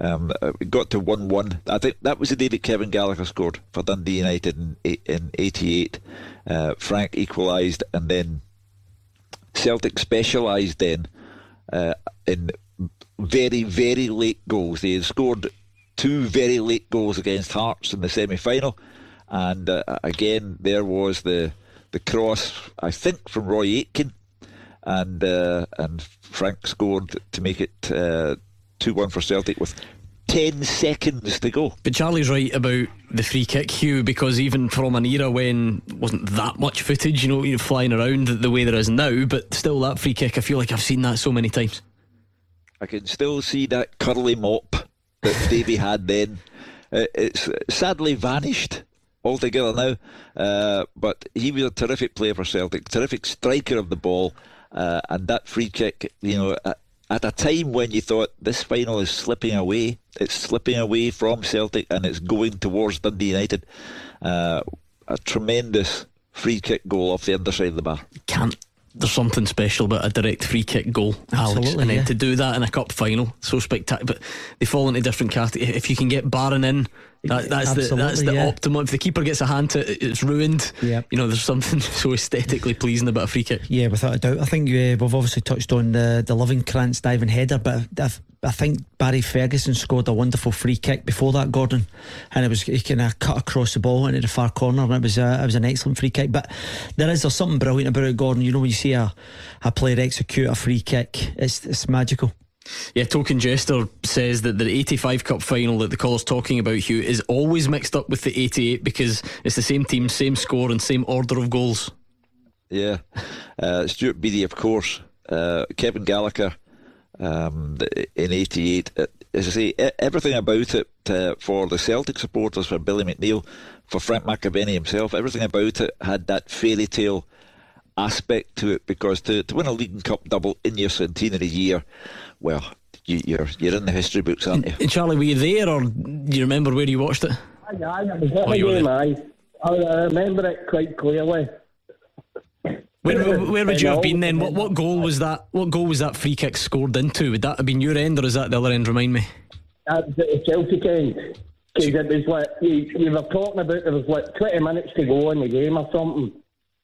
um, got to 1 1. I think that was the day that Kevin Gallacher scored for Dundee United in, in 88. Uh, Frank equalised, and then Celtic specialised then uh, in very, very late goals. They had scored two very late goals against Hearts in the semi final. And uh, again, there was the the cross, I think, from Roy Aitken. And uh, and Frank scored to make it uh, 2 1 for Celtic with 10 seconds to go. But Charlie's right about the free kick, Hugh, because even from an era when wasn't that much footage, you know, you're flying around the way there is now, but still that free kick, I feel like I've seen that so many times. I can still see that curly mop that Davy had then. Uh, it's sadly vanished altogether now, uh, but he was a terrific player for Celtic, terrific striker of the ball, uh, and that free kick, you know, uh, at a time when you thought this final is slipping away, it's slipping away from Celtic and it's going towards Dundee United. Uh, a tremendous free kick goal off the underside of the bar. Can't. There's something special about a direct free kick goal, Alex. Absolutely, and then to do that in a cup final, so spectacular. But they fall into different categories. If you can get Barron in that, that's Absolutely, the that's the yeah. optimum. If the keeper gets a hand to it, it's ruined. Yeah. You know, there's something so aesthetically pleasing about a free kick. Yeah, without a doubt. I think uh, we've obviously touched on the the Lovenkrands diving header, but I've, I think Barry Ferguson scored a wonderful free kick before that, Gordon, and it was he kind of cut across the ball into the far corner, and it was a, it was an excellent free kick. But there is there's something brilliant about it, Gordon. You know when you see a, a player execute a free kick, it's it's magical. Yeah, Token Jester says that the 85 Cup final that the caller's talking about, Hugh, is always mixed up with the 88 because it's the same team, same score, and same order of goals. Yeah. Uh, Stuart Beedie, of course. Uh, Kevin Gallacher um, in 88. Uh, as I say, everything about it uh, for the Celtic supporters, for Billy McNeill, for Frank McAvenny himself, everything about it had that fairy tale aspect to it because to, to win a League Cup double in your centenary year, well, you, you're you're in the history books, aren't you? And Charlie, were you there, or do you remember where you watched it? Aye, aye, I was Oh, you were game, I, I remember it quite clearly. Where, where, where would you have been then? What what goal was that? What goal was that free kick scored into? Would that have been your end, or is that the other end? Remind me. That was at the Celtic end. Because it was like, you, you were talking about there was like 20 minutes to go in the game or something.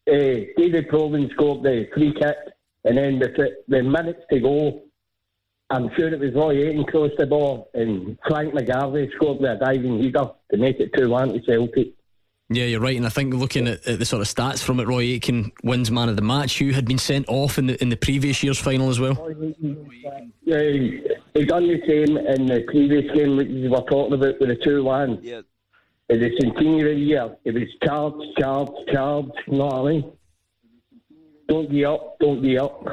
Uh, David Provan scored the free kick, and then the, the minutes to go, I'm sure it was Roy Aitken crossed the ball, and Frank McGarvey scored with a diving header to make it 2 1 to Celtic. Yeah, you're right. And I think looking at, at the sort of stats from it, Roy Aitken wins man of the match. Hugh had been sent off in the in the previous year's final as well. Yeah, he done the same in the previous game that we were talking about with the 2 1. Yeah. In the centenary year, it was charged, charged, charged, you know what I mean? Don't give up, don't give up.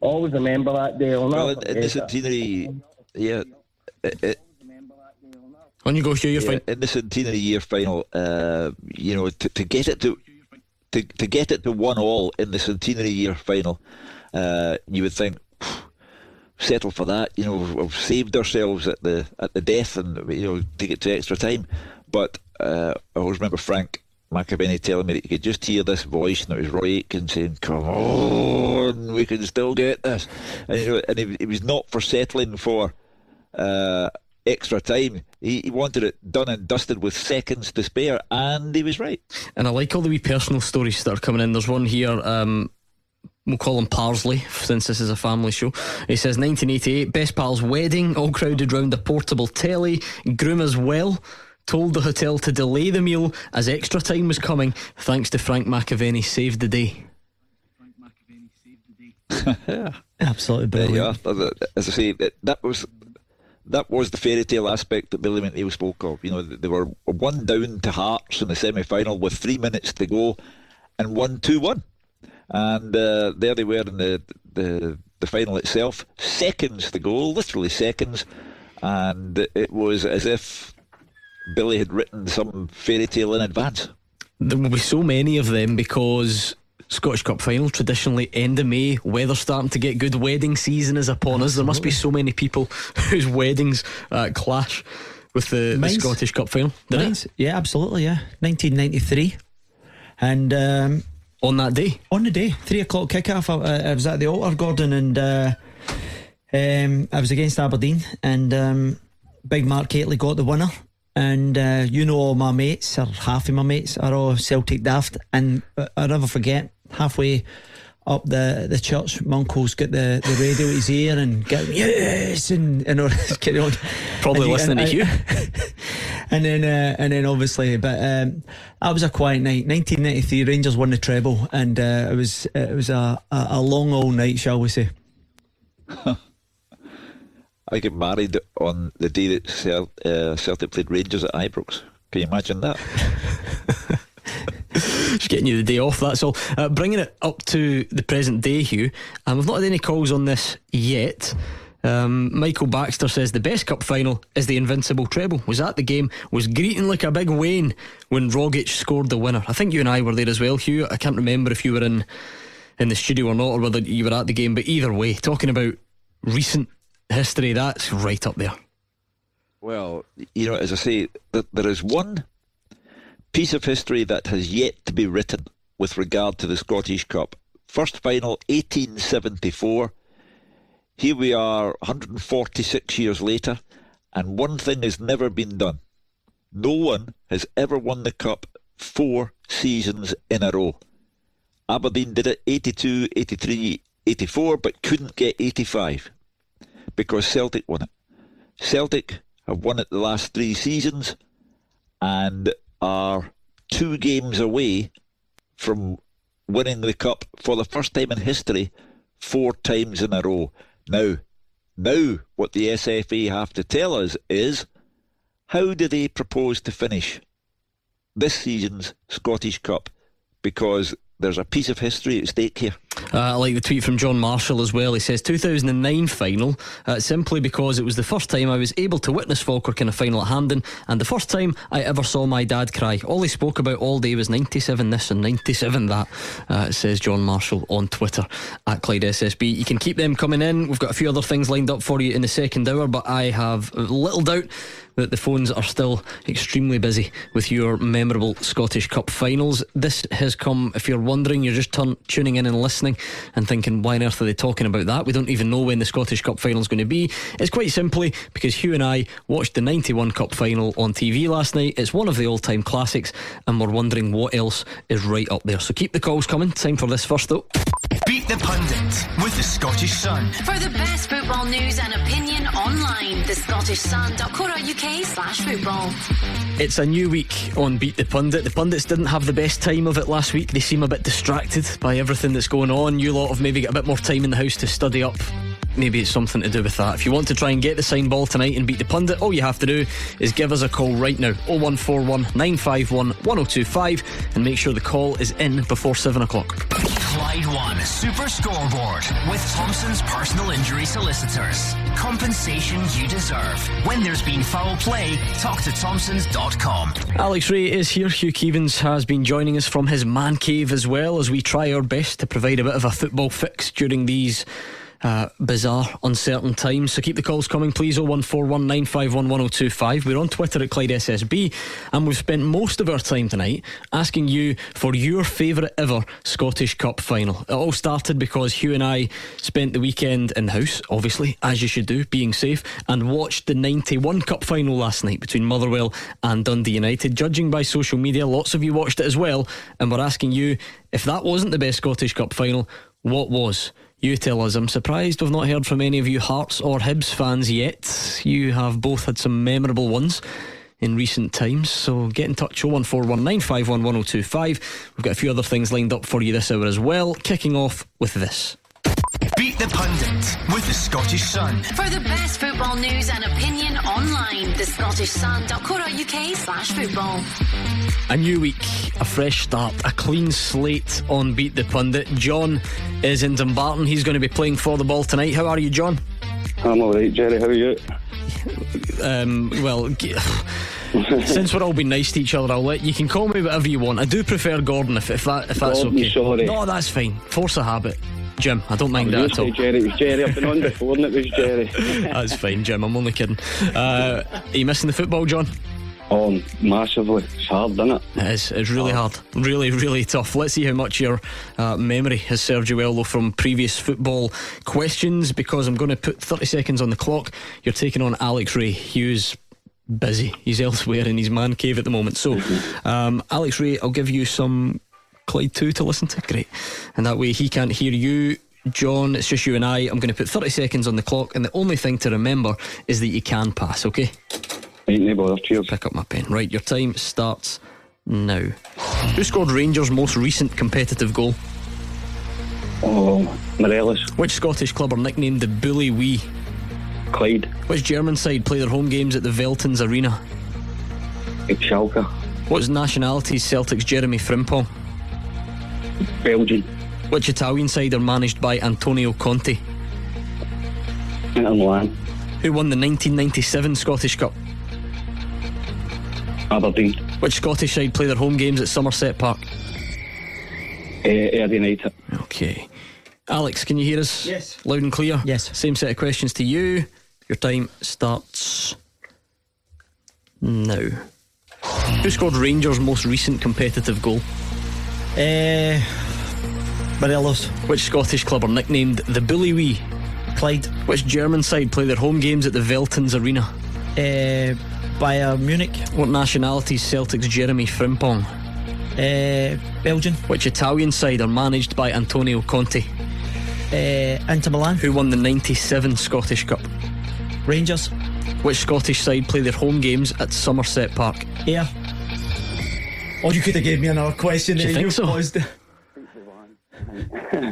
Always remember that day. I'll Well, never in, in the centenary, yeah. It, it, On you go, Hugh. You're yeah, fine. in the centenary year final, uh, you know, to, to get it to, to to get it to one all in the centenary year final, uh, you would think settle for that. You know, we've, we've saved ourselves at the at the death, and you know, take it to extra time. But uh, I always remember Frank McAvenny telling me that you could just hear this voice, and it was Roy Aitken saying, "Come on, we can still get this," and you know, and he, he was not for settling for. Uh, extra time. He, he wanted it done and dusted with seconds to spare, and he was right. And I like all the wee personal stories that are coming in. There's one here. Um, We'll call him Parsley since this is a family show. He says 1988, best pal's wedding, all crowded round a portable telly. Groom as well told the hotel to delay the meal as extra time was coming. Thanks to Frank McAvenny, saved the day. Absolutely There you brilliant. are. As I say, that, that was that was the fairy tale aspect that Billy McNeill spoke of. You know, they were one down to Hearts in the semi final with three minutes to go, and one two one, and uh, there they were in the the the final itself. Seconds to go, literally seconds, and it was as if Billy had written some fairy tale in advance. There will be so many of them because Scottish Cup final traditionally end of May. Weather's starting to get good. Wedding season is upon us. There must be so many people whose weddings uh, clash with the, the Scottish Cup final. Did it? Mine's- yeah, absolutely, yeah. 1993. And um, On that day. on the day, three o'clock kickoff, I, I was at the altar, Gordon, and uh, um, I was against Aberdeen, and um, Big Mark Hateley got the winner. And uh, you know, all my mates, or half of my mates, are all Celtic daft. And uh, I'll never forget, halfway up the, the church, my uncle's got the, the radio at his ear and get yes, and, and all this carry on. Probably And he- listening and to I- you. and then uh, and then obviously, but um, that was a quiet night. 1993, Rangers won the treble, and uh, it was it was a, a, a long all night, shall we say? I got married on the day that uh, Celtic played Rangers at Ibrox. Can you imagine that? Just getting you the day off, that's all. Uh, bringing it up to the present day, Hugh. And we've not had any calls on this yet. Um, Michael Baxter says the best cup final is the invincible treble. Was at the game, was greeting like a big Wayne when Rogic scored the winner. I think you and I were there as well, Hugh. I can't remember if you were in in the studio or not, or whether you were at the game. But either way, talking about recent history, that's right up there. Well, you know, as I say, th- there is one piece of history that has yet to be written with regard to the Scottish Cup. First final, 1874. Here we are, 146 years later, and one thing has never been done. No one has ever won the Cup four seasons in a row. Aberdeen did it 82, 83, 84, but couldn't get 85 because Celtic won it. Celtic have won it the last three seasons and are two games away from winning the cup for the first time in history four times in a row. Now, now what the SFA have to tell us is how do they propose to finish this season's Scottish Cup? Because there's a piece of history at stake here. Uh, I like the tweet from John Marshall as well. He says 2009 final, uh, simply because it was the first time I was able to witness Falkirk in a final at Hampden, and the first time I ever saw my dad cry. All he spoke about all day was 97 this and 97 that, uh, says John Marshall on Twitter at Clyde SSB. You can keep them coming in. We've got a few other things lined up for you in the second hour, but I have little doubt that the phones are still extremely busy with your memorable Scottish Cup finals. This has come, if you're wondering, you're just tuning in and listening and thinking, why on earth are they talking about that? We don't even know when the Scottish Cup final is going to be. It's quite simply because Hugh and I watched the 91 Cup final on TV last night. It's one of the all time classics, and we're wondering what else is right up there. So keep the calls coming. Time for this first, though. Beat the Pundit with the Scottish Sun. For the best football news and opinion online, the scottishsun.co.uk slash football. It's a new week on Beat the Pundit. The pundits didn't have the best time of it last week. They seem a bit distracted by everything that's going on. You lot have maybe got a bit more time in the house to study up. Maybe it's something to do with that. If you want to try and get the sign ball tonight and beat the pundit, all you have to do is give us a call right now 0141 951 1025 and make sure the call is in before 7 o'clock. Clyde One Super Scoreboard with Thompson's personal injury solicitors. Compensation you deserve. When there's been foul play, talk to Thompsons.com. Alex Rae is here. Hugh Keevins has been joining us from his man cave as well as we try our best to provide a bit of a football fix during these uh, bizarre, uncertain times. So keep the calls coming, please. 01419511025. We're on Twitter at Clyde SSB, and we've spent most of our time tonight asking you for your favourite ever Scottish Cup final. It all started because Hugh and I spent the weekend in the house, obviously, as you should do, being safe, and watched the 91 Cup final last night between Motherwell and Dundee United. Judging by social media, lots of you watched it as well, and we're asking you if that wasn't the best Scottish Cup final, what was? You tell us. I'm surprised we've not heard from any of you Hearts or Hibs fans yet. You have both had some memorable ones in recent times. So get in touch 01419511025. We've got a few other things lined up for you this hour as well. Kicking off with this. Beat the Pundit with the Scottish Sun. For the best football news and opinion online, the scottishsun.co.uk slash football. A new week, a fresh start, a clean slate on Beat the Pundit. John is in Dumbarton. He's going to be playing for the ball tonight. How are you, John? I'm alright, Jerry. How are you? Um, well, since we're all being nice to each other, I'll let you can call me whatever you want. I do prefer Gordon if, if that if that's Gordon, okay. sorry. No, that's fine. Force a habit. Jim, I don't mind You that at all. Jerry. It was Jerry. I've been on before and it was Jerry. That's fine, Jim. I'm only kidding. Uh, are you missing the football, John? Oh, massively. It's hard, isn't it? It is. It's really hard. Really, really tough. Let's see how much your uh, memory has served you well, though, from previous football questions, because I'm going to put 30 seconds on the clock. You're taking on Alex Rae. Hughes busy. He's elsewhere in his man cave at the moment. So, um, Alex Rae, I'll give you some Clyde 2 to listen to. Great. And that way he can't hear you. John, it's just you and I. I'm going to put 30 seconds on the clock, and the only thing to remember is that you can pass, okay? Ain't no bother. Cheers. Pick up my pen. Right, your time starts now. Who scored Rangers' most recent competitive goal? Oh, Morelos. Which Scottish club are nicknamed the Bully Wee? Clyde. Which German side play their home games at the Veltins Arena? It's Schalke. What's nationality Celtic's Jeremy Frimpong? Belgian. Which Italian side are managed by Antonio Conte? Inter Milan. Who won the 1997 Scottish Cup? Aberdeen. Which Scottish side play their home games at Somerset Park? Uh, Ayr United. Okay. Alex, can you hear us? Yes. Loud and clear? Yes. Same set of questions to you. Your time starts now. Who scored Rangers' most recent competitive goal? Uh, Morelos. Which Scottish club are nicknamed the Bully Wee? Clyde. Which German side play their home games at the Veltins Arena? Uh, Bayern Munich. What nationalities Celtic's Jeremy Frimpong? Uh, Belgian. Which Italian side are managed by Antonio Conte? Uh, Inter Milan. Who won the 97 Scottish Cup? Rangers. Which Scottish side play their home games at Somerset Park? Ayr. Oh, you could have gave me another question. Do you think so? paused.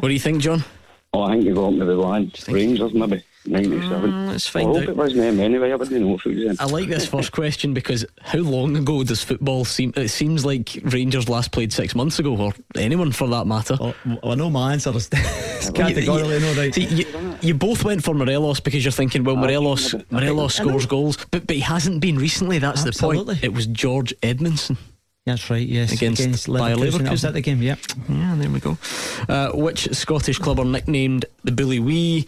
What do you think, John? Oh, I think you got me the line. Rangers, maybe. 97. Mm, let's I hope out. it was them anyway. I wouldn't know if it was them. I like this first question because how long ago does football seem? It seems like Rangers last played six months ago, or anyone for that matter. Oh, I know my answer is it's categorically no right. See, you, you both went for Morelos because you're thinking, well, Morelos, Morelos scores goals, but but he hasn't been recently. That's the point. It was George Edmundson. That's right, yes. Against Bayer Leverkusen. That was Leverkusen. at the game, yeah. Yeah, there we go. Uh, which Scottish club are nicknamed the Bully Wee?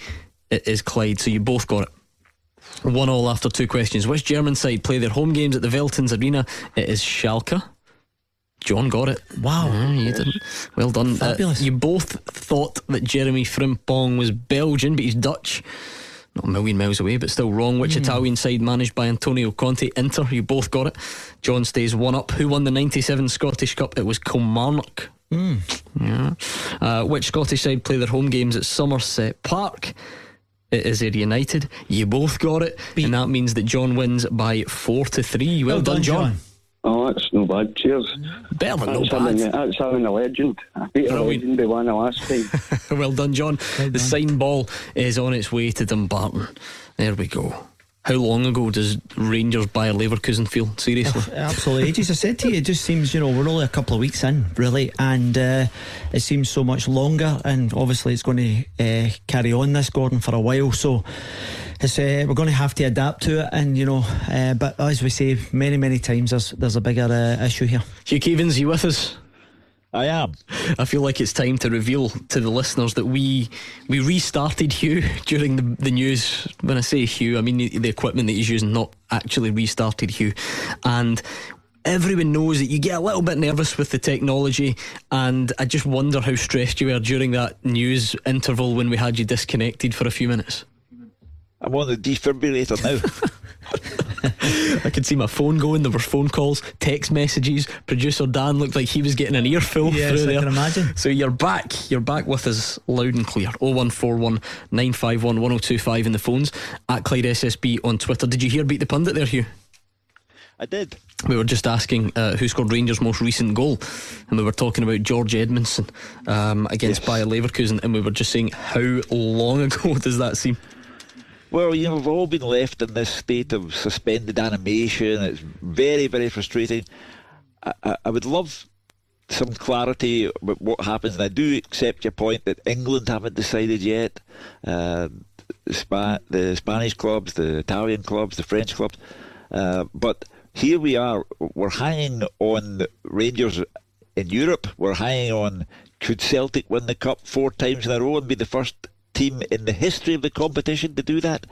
It is Clyde, so you both got it. One all after two questions. Which German side play their home games at the Veltins Arena? It is Schalke. John got it. Wow. You didn't. Well done. Uh, Fabulous. you both thought that Jeremy Frimpong was Belgian, but he's Dutch. Not a million miles away, but still wrong. Which Italian side managed by Antonio Conte? Inter. You both got it. John stays one up. Who won the 97 Scottish Cup? It was Kilmarnock. Yeah. Uh, which Scottish side play their home games at Somerset Park? It is Ayr United. You both got it, and that means that John wins by four to three. Well, done, John. Oh, that's no bad. Cheers. Better than no That's having, bad. that's having a legend. I beat a Brilliant. legend by one the last time. well done, John. the sign ball is on its way to Dumbarton. There we go. How long ago does Rangers Bayer Leverkusen feel? Seriously. Absolutely ages. I said to you, it just seems, you know, we're only a couple of weeks in, really, and uh, it seems so much longer. And obviously, it's going to uh, carry on this, Gordon, for a while. So it's, uh, we're going to have to adapt to it. And, you know, uh, but as we say many, many times, there's, there's a bigger uh, issue here. Hugh Keevins, you with us? I am. I feel like it's time to reveal to the listeners that we we restarted Hugh during the, the news. When I say Hugh, I mean the, the equipment that he's using, not actually restarted Hugh. And everyone knows that you get a little bit nervous with the technology, and I just wonder how stressed you were during that news interval when we had you disconnected for a few minutes. I'm on the defibrillator now. I could see my phone going. There were phone calls, text messages. Producer Dan looked like he was getting an earful Yes, through I there. can imagine. So you're back. You're back with us loud and clear. 0141 951 1025 in the phones. At Clyde SSB on Twitter. Did you hear Beat the Pundit there, Hugh? I did. We were just asking uh, who scored Rangers' most recent goal, and we were talking about George Edmundson um, against Yes. Bayer Leverkusen, and we were just saying how long ago does that seem? Well, you know, we've all been left in this state of suspended animation. It's very, very frustrating. I, I, I would love some clarity about what happens, and I do accept your point that England haven't decided yet. Uh, the, Spa- the Spanish clubs, the Italian clubs, the French clubs. Uh, but here we are. We're hanging on Rangers in Europe. We're hanging on could Celtic win the cup four times in a row and be the first team in the history of the competition to do that?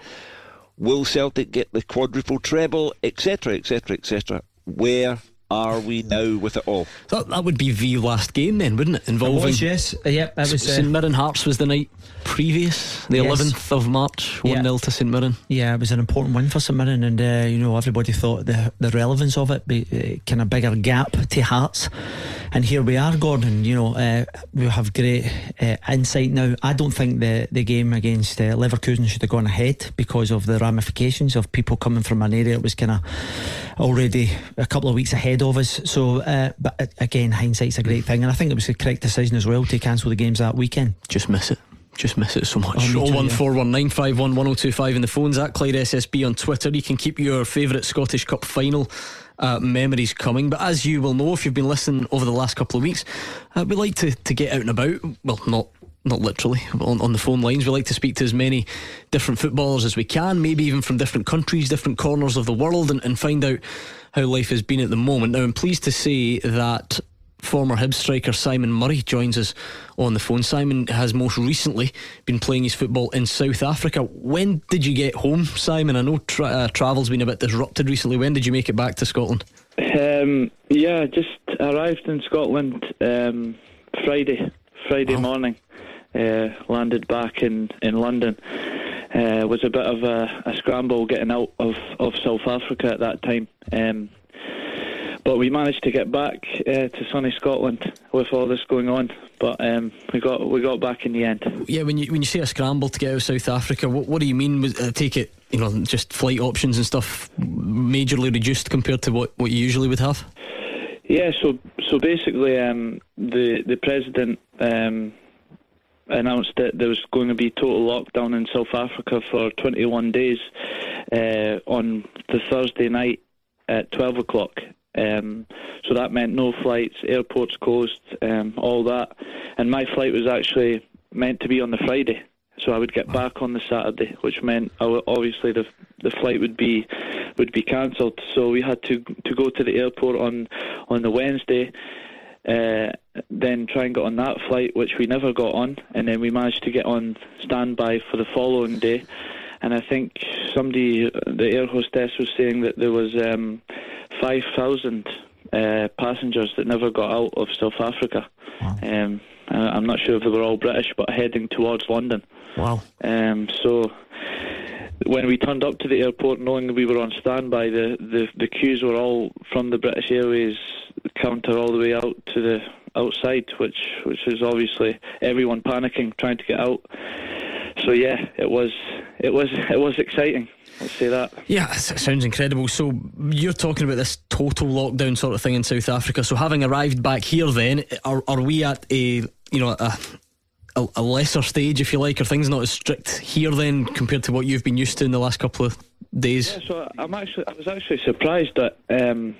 Will Celtic get the quadruple treble, etc., etc., etc.? Where are we now with it all? That, that would be the last game then, wouldn't it? Involving. was, yes. Uh, yep, that was, uh, St Mirren Hearts was the night previous, the Yes. 11th of March, 1 0 to St Mirren. Yeah, it was an important win for St Mirren, and uh, you know everybody thought the the relevance of it be uh, kind of bigger gap to Hearts, and here we are, Gordon. You know uh, we have great uh, insight now. I don't think the the game against uh, Leverkusen should have gone ahead because of the ramifications of people coming from an area that was kind of already a couple of weeks ahead of us. So, uh, but uh, again, hindsight's a great thing, and I think it was the correct decision as well to cancel the games that weekend. Just miss it. Just miss it so much. Oh, me too, Oh one yeah. four one nine five one one zero two five in the phones at Clyde SSB on Twitter. You can keep your favourite Scottish Cup final uh, memories coming. But as you will know, if you've been listening over the last couple of weeks, uh, we like to, to get out and about. Well, not not literally on, on the phone lines. We like to speak to as many different footballers as we can, maybe even from different countries, different corners of the world, and, and find out how life has been at the moment. Now, I'm pleased to say that former Hibs striker Simon Murray joins us on the phone. Simon has most recently been playing his football in South Africa. When did you get home, Simon? I know tra- uh, travel's been a bit disrupted recently. When did you make it back to Scotland? Um, yeah, just arrived in Scotland um, Friday, Friday morning. Uh, landed back in in London. Uh, was a bit of a, a scramble getting out of, of South Africa at that time. Um, but we managed to get back uh, to sunny Scotland with all this going on. But um, we got we got back in the end. Yeah, when you when you say a scramble to get out of South Africa, what, what do you mean? Was- I take it, you know, just flight options and stuff majorly reduced compared to what, what you usually would have. Yeah, so so basically, um, the the president um, announced that there was going to be total lockdown in South Africa for 21 days uh, on the Thursday night at 12 o'clock. Um, so that meant no flights, airports closed, um, all that. And my flight was actually meant to be on the Friday. So I would get back on the Saturday, which meant obviously the the flight would be would be cancelled. So we had to to go to the airport on on the Wednesday, uh, then try and get on that flight, which we never got on, and then we managed to get on standby for the following day. And I think somebody, the air hostess, was saying that there was um, five thousand uh, passengers that never got out of South Africa. Wow. Um, I'm not sure if they were all British, but heading towards London. Wow. Um, so when we turned up to the airport, knowing we were on standby, the, the, the queues were all from the British Airways counter all the way out to the outside, which which is obviously everyone panicking, trying to get out. So yeah, it was it was it was exciting. Let's say that. Yeah, it sounds incredible. So you're talking about this total lockdown sort of thing in South Africa. So having arrived back here, then are are we at a you know a a, a, lesser stage, if you like? Are things not as strict here then compared to what you've been used to in the last couple of days? Yeah, so I'm actually, I was actually surprised that um,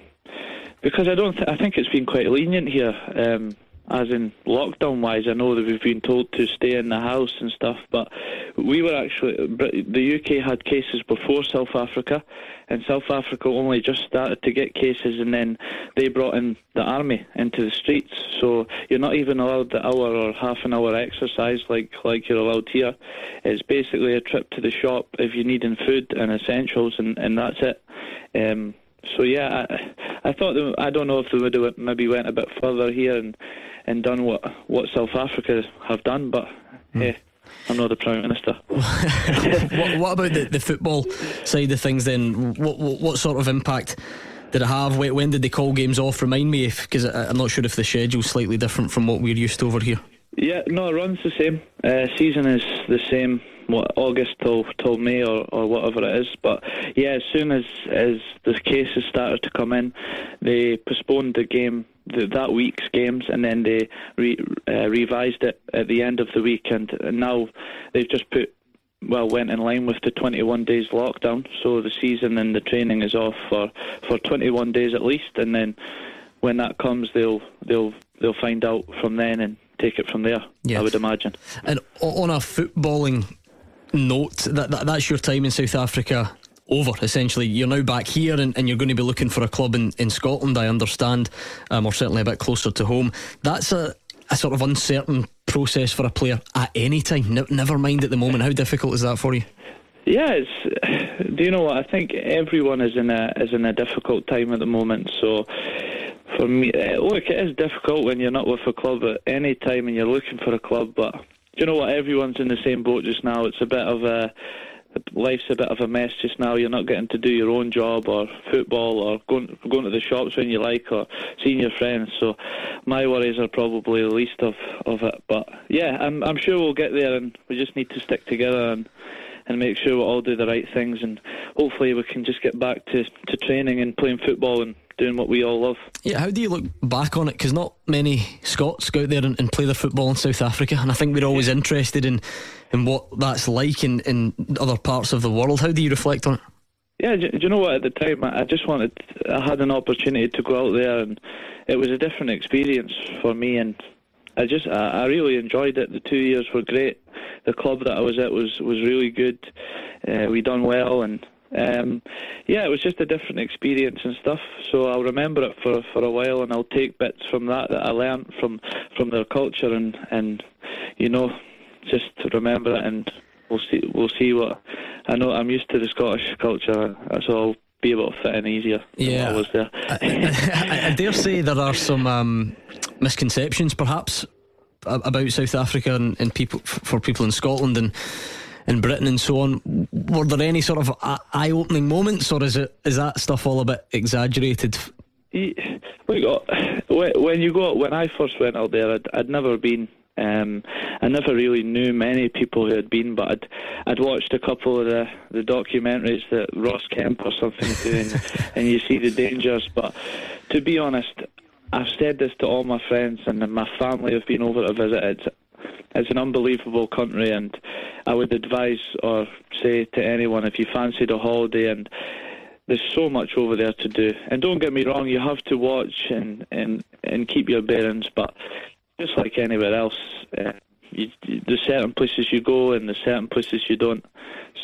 because I don't, th- I think it's been quite lenient here. Um, as in lockdown wise, I know that we've been told to stay in the house and stuff, but we were actually the UK had cases before South Africa, and South Africa only just started to get cases, and then they brought in the army into the streets. So you're not even allowed the hour or half an hour exercise like like you're allowed here. It's basically a trip to the shop if you're needing food and essentials, and, and that's it. Um, so yeah, I, I thought they, I don't know if they would have maybe went a bit further here and and done what what South Africa have done, but mm. I'm not the Prime Minister. what, what, about the, the football side of things then? What, what, what sort of impact did it have? When did they call games off? Remind me, because I'm not sure if the schedule's slightly different from what we're used to over here. Yeah, no, it runs the same. Uh, season is the same what August till till May or, or whatever it is. But yeah, as soon as as the cases started to come in, they postponed the game the, that week's games, and then they re, uh, revised it at the end of the week, and, and now they've just put well went in line with the 21 days lockdown. So the season and the training is off for for 21 days at least, and then when that comes, they'll they'll they'll find out from then and take it from there. Yeah. I would imagine. And on a footballing note that, that that's your time in South Africa over essentially. You're now back here and, and, you're going to be looking for a club in, in Scotland I understand um, or certainly a bit closer to home. That's a, a sort of uncertain process for a player at any time. Ne- never mind at the moment. How difficult is that for you? Yeah it's do you know what? I think everyone is in a is in a difficult time at the moment. So for me look it is difficult when you're not with a club at any time and you're looking for a club but do you know what? Everyone's in the same boat just now. It's a bit of a life's a bit of a mess just now. You're not getting to do your own job or football or going going to the shops when you like or seeing your friends. So my worries are probably the least of, of it. But yeah, I'm I'm sure we'll get there, and we just need to stick together and and make sure we all do the right things, and hopefully we can just get back to to training and playing football and doing what we all love. Yeah, how do you look back on it? Because not many Scots go out there and, and, play their football in South Africa, and I think we're always interested in in what that's like in, in other parts of the world. How do you reflect on it? Yeah, do, you know what? At the time, I just wanted, I had an opportunity to go out there, and it was a different experience for me, and I just, I, I really enjoyed it. The two years were great. The club that I was at was was really good. Uh, we done well, and um, yeah, it was just a different experience and stuff. So I'll remember it for for a while, and I'll take bits from that that I learned from from their culture, and and you know, just to remember it, and we'll see we'll see what I know. I'm used to the Scottish culture, so I'll be able to fit in easier. Yeah, I was there. I, I, I, dare say there are some um, misconceptions, perhaps, about South Africa and, and people for people in Scotland and in Britain and so on. Were there any sort of eye opening moments, or is it is that stuff all a bit exaggerated? Look, when you go, when I first went out there, I'd, I'd never been. Um, I never really knew many people who had been, but I'd, I'd watched a couple of the, the documentaries that Ross Kemp or something doing, and you see the dangers. But to be honest, I've said this to all my friends and my family have been over to visit. It's it's an unbelievable country, and I would advise or say to anyone if you fancied a holiday and there's so much over there to do. And don't get me wrong, you have to watch and and and keep your bearings, but just like anywhere else. Uh, you, there's certain places you go and there's certain places you don't.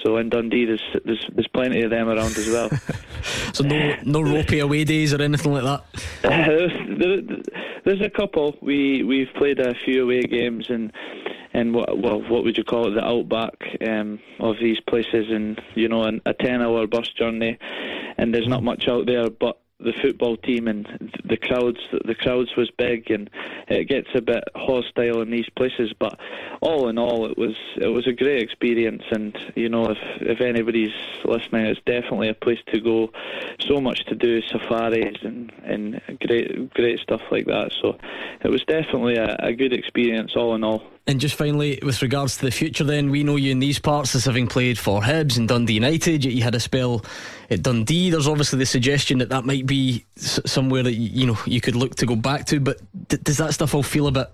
So in Dundee, there's there's, there's plenty of them around as well. so no no ropey away days or anything like that. there's, there, there's a couple. We we've played a few away games and and what well what would you call it the outback um, of these places and you know an, a ten hour bus journey and there's not much out there but the football team and the crowds the crowds was big and it gets a bit hostile in these places but all in all it was it was a great experience. And you know if if anybody's listening it's definitely a place to go. So much to do safaris and and great great stuff like that. So it was definitely a, a good experience all in all. And just finally, with regards to the future, then we know you in these parts as having played for Hibs and Dundee United. You had a spell at Dundee. There's obviously the suggestion that that might be somewhere that you know you could look to go back to. But d- does that stuff all feel a bit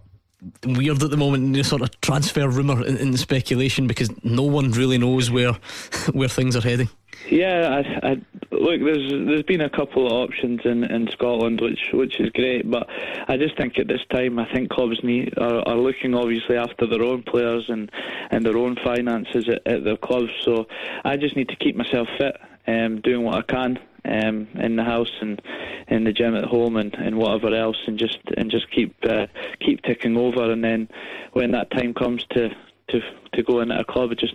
weird at the moment? The sort of transfer rumor and speculation because no one really knows where where things are heading. Yeah, I, I, look, there's there's been a couple of options in, in Scotland, which which is great, but I just think at this time, I think clubs need are, are looking obviously after their own players and, and their own finances at, at their clubs. So I just need to keep myself fit, um, doing what I can um, in the house and in the gym at home and, and whatever else, and just and just keep uh, keep ticking over. And then when that time comes to to to go into a club, I just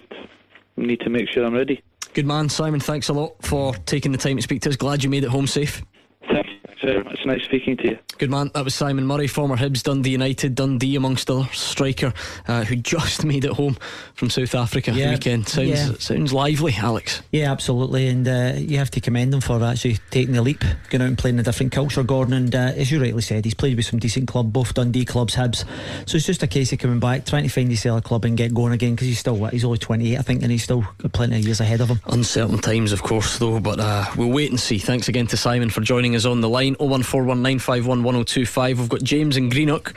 need to make sure I'm ready. Good man, Simon. Thanks a lot for taking the time to speak to us. Glad you made it home safe. Thanks very much. Nice speaking to you. Good man. That was Simon Murray, former Hibs, Dundee United, Dundee amongst other striker uh, who just made it home from South Africa yeah. weekend. Sounds yeah. sounds lively, Alex. Yeah, absolutely. And uh, you have to commend him for actually taking the leap, going out and playing a different culture, Gordon. And uh, as you rightly said, he's played with some decent club, both Dundee clubs, Hibs. So it's just a case of coming back, trying to find his other club and get going again because he's still what? He's only 28, I think, and he's still got plenty of years ahead of him. Uncertain times, of course, though. But uh, we'll wait and see. Thanks again to Simon for joining us on the line. 01419511025. We've got James and Greenock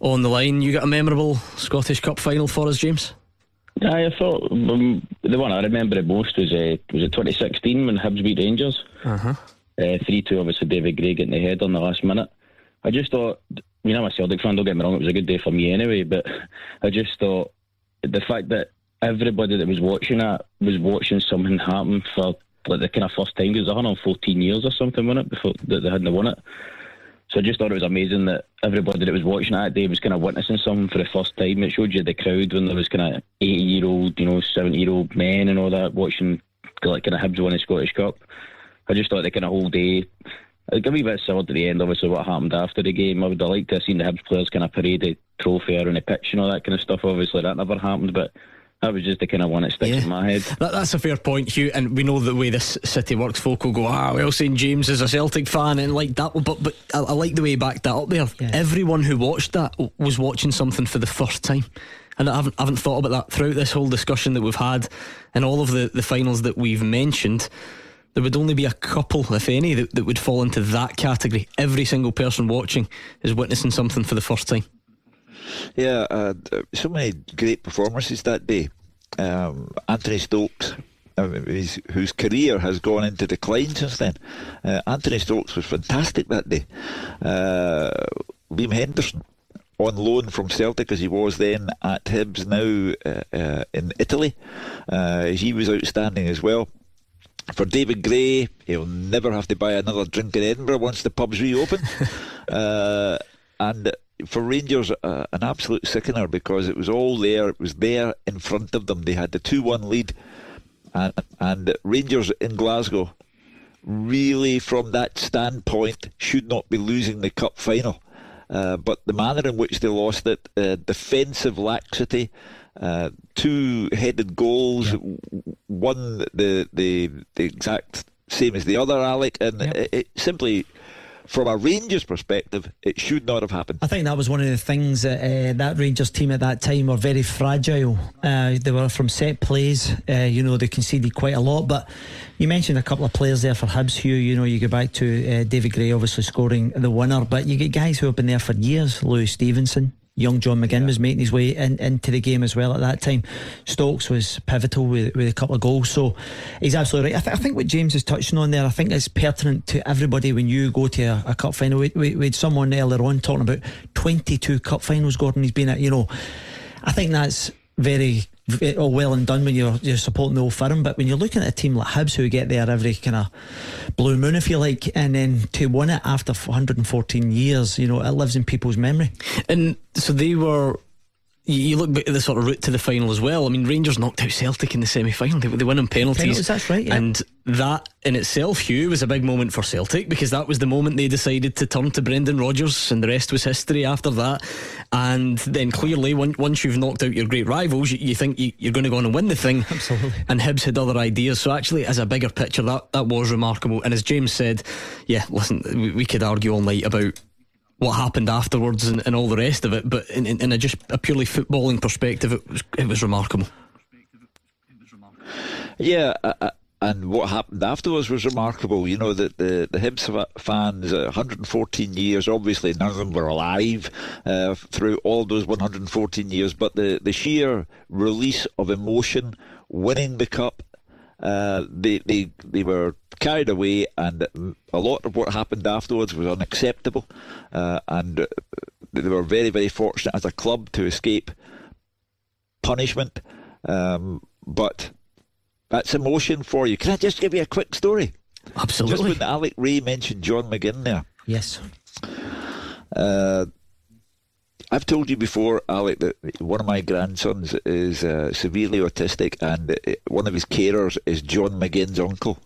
on the line. You got a memorable Scottish Cup final for us, James? Yeah, I thought um, the one I remember the most was uh, was it 2016 when Hibs beat Rangers. Uh-huh. Uh, three two, obviously David Gray getting the head on the last minute. I just thought, you know, I'm a Celtic fan. Don't get me wrong; it was a good day for me anyway. But I just thought the fact that everybody that was watching that was watching something happen for like the kind of first time it because 114 years or something, wasn't it, before that they hadn't won it. So I just thought it was amazing that everybody that was watching that day was kind of witnessing something for the first time. It showed you the crowd when there was kind of 80 year old, you know, 70 year old men and all that watching like kind of Hibs win the Scottish Cup. I just thought the kind of whole day. I'd a wee bit sad at the end, obviously, what happened after the game. I would have liked to have seen the Hibs players kind of parade the trophy around the pitch and all that kind of stuff. Obviously, that never happened, but that was just the kind of one that sticks yeah. in my head. That, that's a fair point, Hugh. And we know the way this city works. Folk will go, ah, well, St James is a Celtic fan and like that. But but I, I like the way he backed that up there. Yeah. Everyone who watched that was watching something for the first time. And I haven't, I haven't thought about that throughout this whole discussion that we've had and all of the, the finals that we've mentioned. There would only be a couple, if any, that, that would fall into that category. Every single person watching is witnessing something for the first time. Yeah, uh, so many great performances that day. Um, Anthony Stokes, uh, his, whose career has gone into decline since then. Uh, Anthony Stokes was fantastic that day. Uh, Liam Henderson, on loan from Celtic as he was then at Hibs, now uh, uh, in Italy, uh, he was outstanding as well. For David Gray, he'll never have to buy another drink in Edinburgh once the pubs reopen. and for Rangers, uh, an absolute sickener because it was all there. It was there in front of them. They had the 2 1 lead. And, and Rangers in Glasgow, really, from that standpoint, should not be losing the cup final. Uh, but the manner in which they lost it, uh, defensive laxity, uh, two headed goals, one the, the the exact same as the other, Alec, and it, it simply from a Rangers perspective, it should not have happened. I think that was one of the things that uh, that Rangers team at that time were very fragile. Uh, they were from set plays. Uh, you know, they conceded quite a lot. But you mentioned a couple of players there for Hibs, Hugh. You know, you go back to uh, David Gray, obviously scoring the winner. But you get guys who have been there for years. Lewis Stevenson. Young John McGinn yeah. was making his way in, into the game as well at that time. Stokes was pivotal with, with a couple of goals, so he's absolutely right. I, th- I, think what James is touching on there, I think is pertinent to everybody when you go to a, a cup final. We, we, we, had someone earlier on talking about 22 cup finals, Gordon. He's been at, you know, I think that's very all well and done when you're you're supporting the old firm, but when you're looking at a team like Hibs who get there every kind of blue moon, if you like, and then to win it after 114 years, you know, it lives in people's memory. And so they were you look at the sort of route to the final as well. I mean, Rangers knocked out Celtic in the semi final. They, they win on penalties. penalties. That's right. Yeah. And that in itself, Hugh, was a big moment for Celtic because that was the moment they decided to turn to Brendan Rodgers, and the rest was history after that. And then clearly, once you've knocked out your great rivals, you, you think you, are going to go on and win the thing. Absolutely. And Hibs had other ideas. So actually, as a bigger picture, that, that was remarkable. And as James said, yeah, listen, we, we could argue all night about what happened afterwards and, and all the rest of it. But in, in, in, a just a purely footballing perspective, it was it was remarkable. Yeah. Uh, and what happened afterwards was remarkable. You know that the the Hibs fans, uh, 114 years. Obviously, none of them were alive uh, through all those 114 years. But the the sheer release of emotion, winning the cup, uh, they they they were carried away, and a lot of what happened afterwards was unacceptable. Uh, and they were very, very fortunate as a club to escape punishment. Um, but that's emotion for you. Can I just give you a quick story? Absolutely. Just when Alec Rae mentioned John McGinn there. Yes. Uh, I've told you before, Alec, that one of my grandsons is uh, severely autistic, and uh, one of his carers is John McGinn's uncle.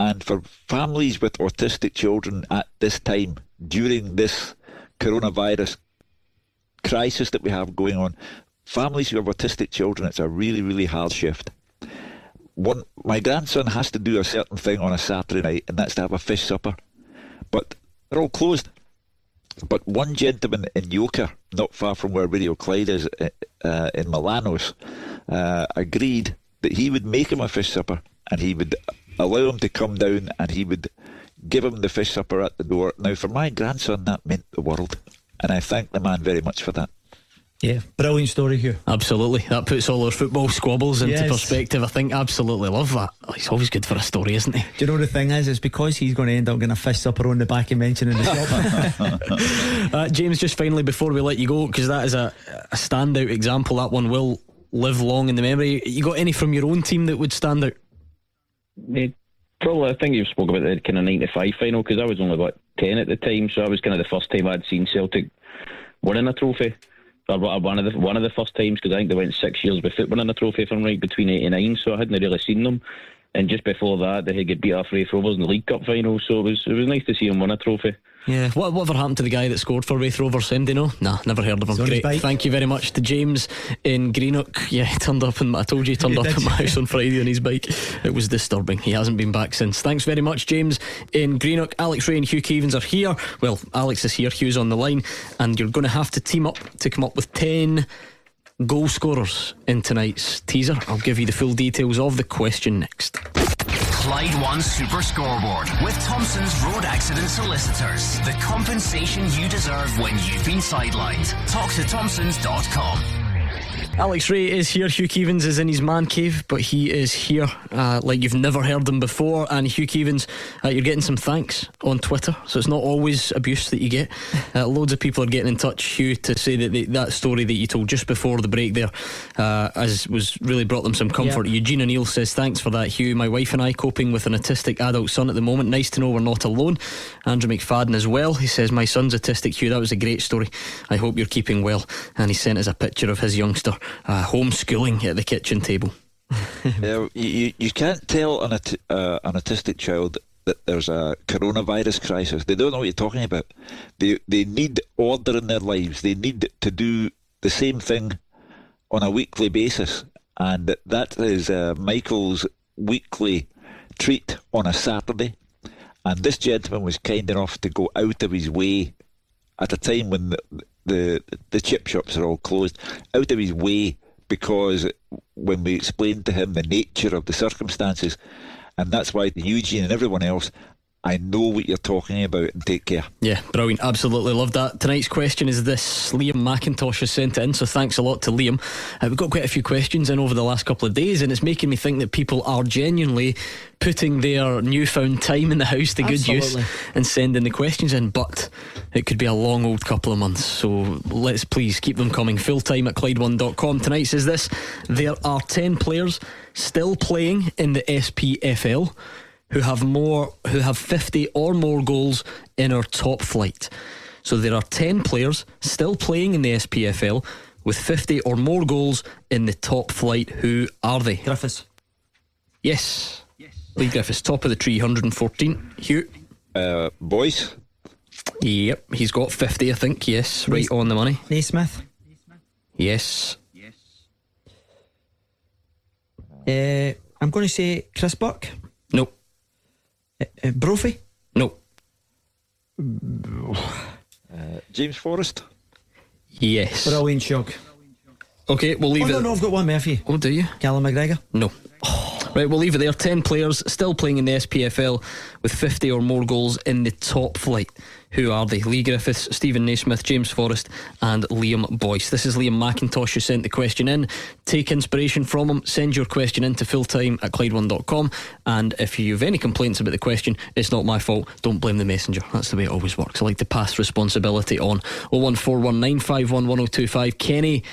And for families with autistic children at this time, during this coronavirus crisis that we have going on, families who have autistic children, it's a really, really hard shift. One, my grandson has to do a certain thing on a Saturday night, and that's to have a fish supper. But they're all closed. But one gentleman in Yoker, not far from where Radio Clyde is, uh, in Milanos, uh, agreed that he would make him a fish supper and he would allow him to come down and he would give him the fish supper at the door. Now, for my grandson, that meant the world. And I thank the man very much for that. Yeah, brilliant story here. Absolutely. That puts all our football squabbles into yes. perspective. I think absolutely love that. Oh, he's always good for a story, isn't he? Do you know the thing is? It's because he's going to end up getting a fish supper on the back and mentioning the shop. uh, James, just finally before we let you go, because that is a, a standout example, that one will live long in the memory. You got any from your own team that would stand out? Yeah, probably, I think you've spoke about the kind of 95 final because I was only about 10 at the time, so I was kind of the first time I'd seen Celtic winning a trophy. Or one of the one of the first times because I think they went six years without winning a trophy, I'm right, between '89. So I hadn't really seen them. And just before that, they had get beat off Raith Rovers in the League Cup final. So it was it was nice to see them win a trophy. Yeah, what, whatever happened to the guy that scored for Raith Rovers? Him, do you know? Nah, never heard of him. Great. Thank you very much to James in Greenock. Yeah, he turned up, and I told you he turned up at my house on Friday on his bike. It was disturbing. He hasn't been back since. Thanks very much, James in Greenock. Alex Rae and Hugh Keevins are here. Well, Alex is here, Hugh's on the line, and you're going to have to team up to come up with 10 goal scorers in tonight's teaser. I'll give you the full details of the question next. Clyde One Super Scoreboard with Thompson's Road Accident Solicitors. The compensation you deserve when you've been sidelined. Talk to Thompsons.com. Alex Rae is here. Hugh Keevins is in his man cave, but he is here uh, like you've never heard him before. And Hugh Keevins, uh, you're getting some thanks on Twitter, so it's not always abuse that you get. Uh, loads of people are getting in touch, Hugh, to say that they, that story that you told just before the break there, uh, as was really brought them some comfort. Yep. Eugene O'Neill says, "Thanks for that, Hugh. My wife and I coping with an autistic adult son at the moment. Nice to know we're not alone." Andrew McFadden as well. He says, "My son's autistic, Hugh. That was a great story. I hope you're keeping well." And he sent us a picture of his youngster uh, homeschooling at the kitchen table. yeah, you, you can't tell an, uh, an autistic child that there's a coronavirus crisis. They don't know what you're talking about. They they need order in their lives. They need to do the same thing on a weekly basis, and that is uh, Michael's weekly treat on a Saturday. And this gentleman was kind enough to go out of his way at a time when the, the the chip shops are all closed, out of his way because when we explained to him the nature of the circumstances, and that's why Eugene and everyone else I know what you're talking about and take care. Yeah, brilliant. Absolutely love that. Tonight's question is this. Liam McIntosh has sent it in, so thanks a lot to Liam. Uh, we've got quite a few questions in over the last couple of days, and it's making me think that people are genuinely putting their newfound time in the house to good use and sending the questions in, but it could be a long old couple of months. So let's please keep them coming. Full time at Clyde1.com. Tonight says this there are 10 players still playing in the SPFL who have more who have 50 or more goals in our top flight. So there are 10 players still playing in the SPFL with 50 or more goals in the top flight. Who are they? Griffiths. Yes. Yes. Leigh Griffiths, top of the tree, 114. Hugh. Uh, boys. Yep, he's got 50, I think. Yes, right on the money. Naismith. Yes. Yes. Uh, I'm going to say Chris Buck. No. Uh, uh, Brophy. No. Uh, James Forrest. Yes. Brilliant shock. Okay, we'll leave oh, it. no, no, I've got one, Murphy. Oh, do you? Callum McGregor. No. Right, we'll leave it there. 10 players still playing in the SPFL with 50 or more goals in the top flight. Who are they? Leigh Griffiths, Steven Naismith, James Forrest, and Liam Boyce. This is Liam McIntosh who sent the question in. Take inspiration from him. Send your question in to fulltime at Clyde1.com. And if you have any complaints about the question, it's not my fault. Don't blame the messenger. That's the way it always works. I like to pass responsibility on. 01419511025. Kenny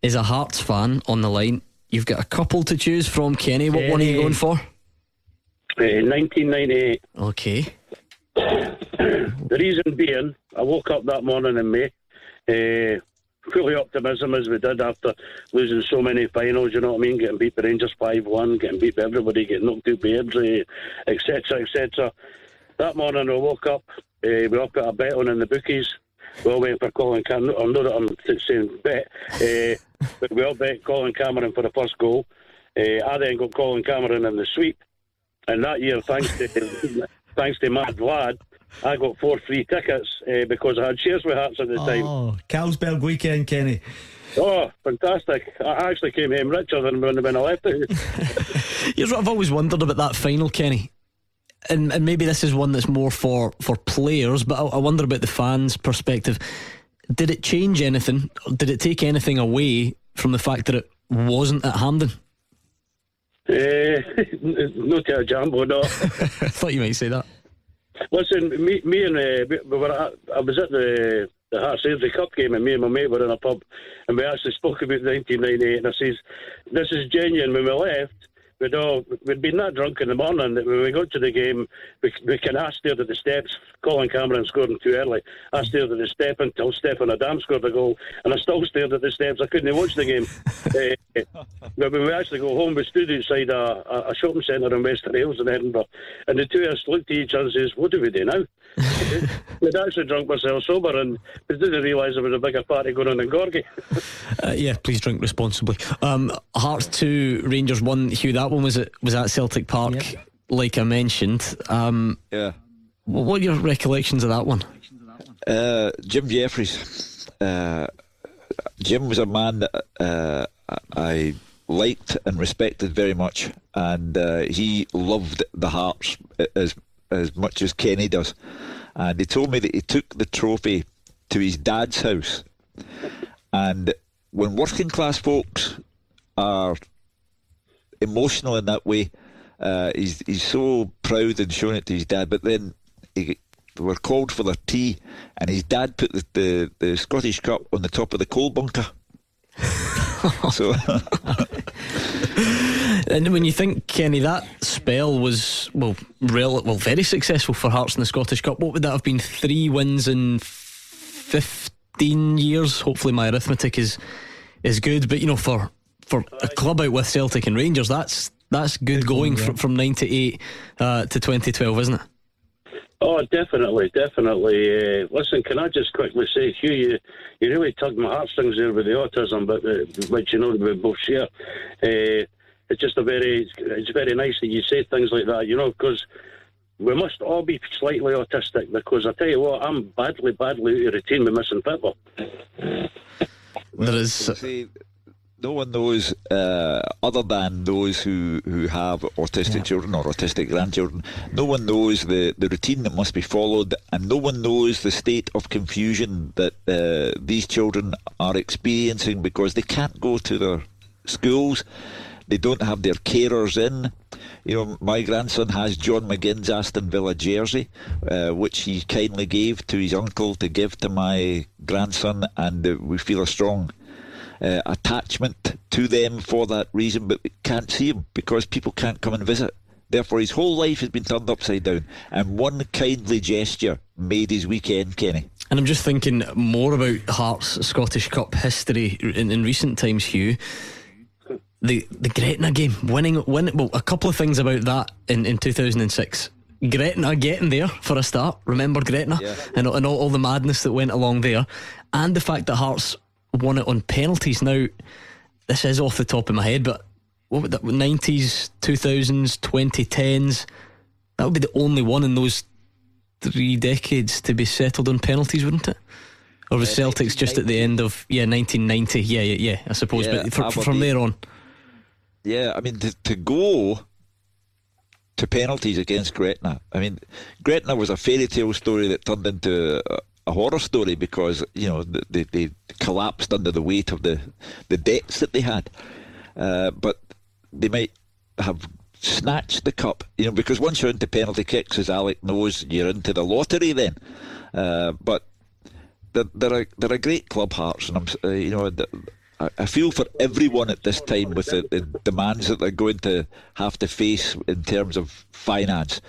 is a Hearts fan on the line. You've got a couple to choose from, Kenny. What one are you going for? Uh, 1998. Okay. The reason being, I woke up that morning in May, uh, fully optimism as we did after losing so many finals, you know what I mean? Getting beat by Rangers 5 1, getting beat by everybody, getting knocked out by Airdrie, etc., etc. That morning I woke up, uh, we all put a bet on in the bookies. We all went for Colin Cameron. I know that I'm saying bet, uh, but we all bet Colin Cameron for the first goal. Uh, I then got Colin Cameron in the sweep. And that year, thanks to thanks to Mad Vlad, I got four free tickets uh, because I had shares with Hearts at the time. Oh, Carlsberg weekend, Kenny. Oh, fantastic! I actually came home richer than when, when I left it. Here's what I've always wondered about that final, Kenny. And, and maybe this is one that's more for, for players, but I, I wonder about the fans' perspective. Did it change anything? Did it take anything away from the fact that it wasn't at Hampden? Uh, no to a jambo, no. I thought you might say that. Listen, me, me and uh, we were at, I was at the the Hearts Airdrie Cup game, and me and my mate were in a pub, and we actually spoke about 1998. And I says, "This is genuine." When we left, we'd all we'd been that drunk in the morning that when we got to the game, we, we can I stared at the steps. Colin Cameron scored too early. I stared at the step until Stephane Adam scored a goal, and I still stared at the steps. I couldn't watch the game. uh, but when we actually go home, we stood inside a, a, a shopping centre in Wester Hailes in Edinburgh, and the two of us looked at each other and says, "What do we do now?" We'd actually drunk ourselves sober, and we didn't realise there was a bigger party going on in Gorgie. Uh, yeah, please drink responsibly. Um, Hearts two, Rangers one. Hugh, that one was at was at Celtic Park, like I mentioned. Um, yeah. What are your recollections of that one? Uh, Jim Jeffries. Uh, Jim was a man that uh, I liked and respected very much, and uh, he loved the Hearts as as much as Kenny does. And he told me that he took the trophy to his dad's house, and when working class folks are emotional in that way, uh, he's he's so proud and showing it to his dad. But then he, they were called for their tea, and his dad put the, the, the Scottish Cup on the top of the coal bunker. so And when you think, Kenny, that spell was well, real, well, very successful for Hearts in the Scottish Cup. What would that have been? Three wins in fifteen years. Hopefully, my arithmetic is is good. But you know, for for a club out with Celtic and Rangers, that's that's good, going going, yeah. from from '98 uh, to 2012, isn't it? Oh, definitely, definitely. Uh, listen, can I just quickly say, Hugh, you, you really tugged my heartstrings there with the autism, but uh, which you know we both share. Uh, it's just a very, it's very nice that you say things like that, you know, because we must all be slightly autistic. Because I tell you what, I'm badly, badly out of routine with missing football. there is. See, no one knows, uh, other than those who, who have autistic children or autistic grandchildren, no one knows the, the routine that must be followed, and no one knows the state of confusion that uh, these children are experiencing because they can't go to their schools, they don't have their carers in. You know, my grandson has John McGinn's Aston Villa jersey, uh, which he kindly gave to his uncle to give to my grandson, and uh, we feel a strong uh, attachment to them for that reason, but we can't see him because people can't come and visit. Therefore, his whole life has been turned upside down, and one kindly gesture made his weekend, Kenny. And I'm just thinking more about Hearts Scottish Cup history in, in recent times, Hugh. The the Gretna game, winning, winning. Well, a couple of things about that in, in 2006. Gretna getting there for a start. Remember Gretna Yeah. and, and all, all the madness that went along there, and the fact that Hearts won it on penalties. Now, this is off the top of my head, but what would that? Nineties, two thousands, twenty tens. That would be the only one in those three decades to be settled on penalties, wouldn't it? Or was Celtics just at the end of yeah 1990? Yeah, yeah, yeah. I suppose, Yeah, but fr- from there on, Yeah, I mean, to, to go to penalties against Gretna, I mean, Gretna was a fairy tale story that turned into a, a horror story because, you know, they, they collapsed under the weight of the, the debts that they had. Uh, but they might have snatched the cup, you know, because once you're into penalty kicks, as Alec knows, you're into the lottery then. Uh, but they're, they're, a, they're a great club, Hearts, and I'm, uh, you know, I feel for everyone at this time with the, the demands that they're going to have to face in terms of finance.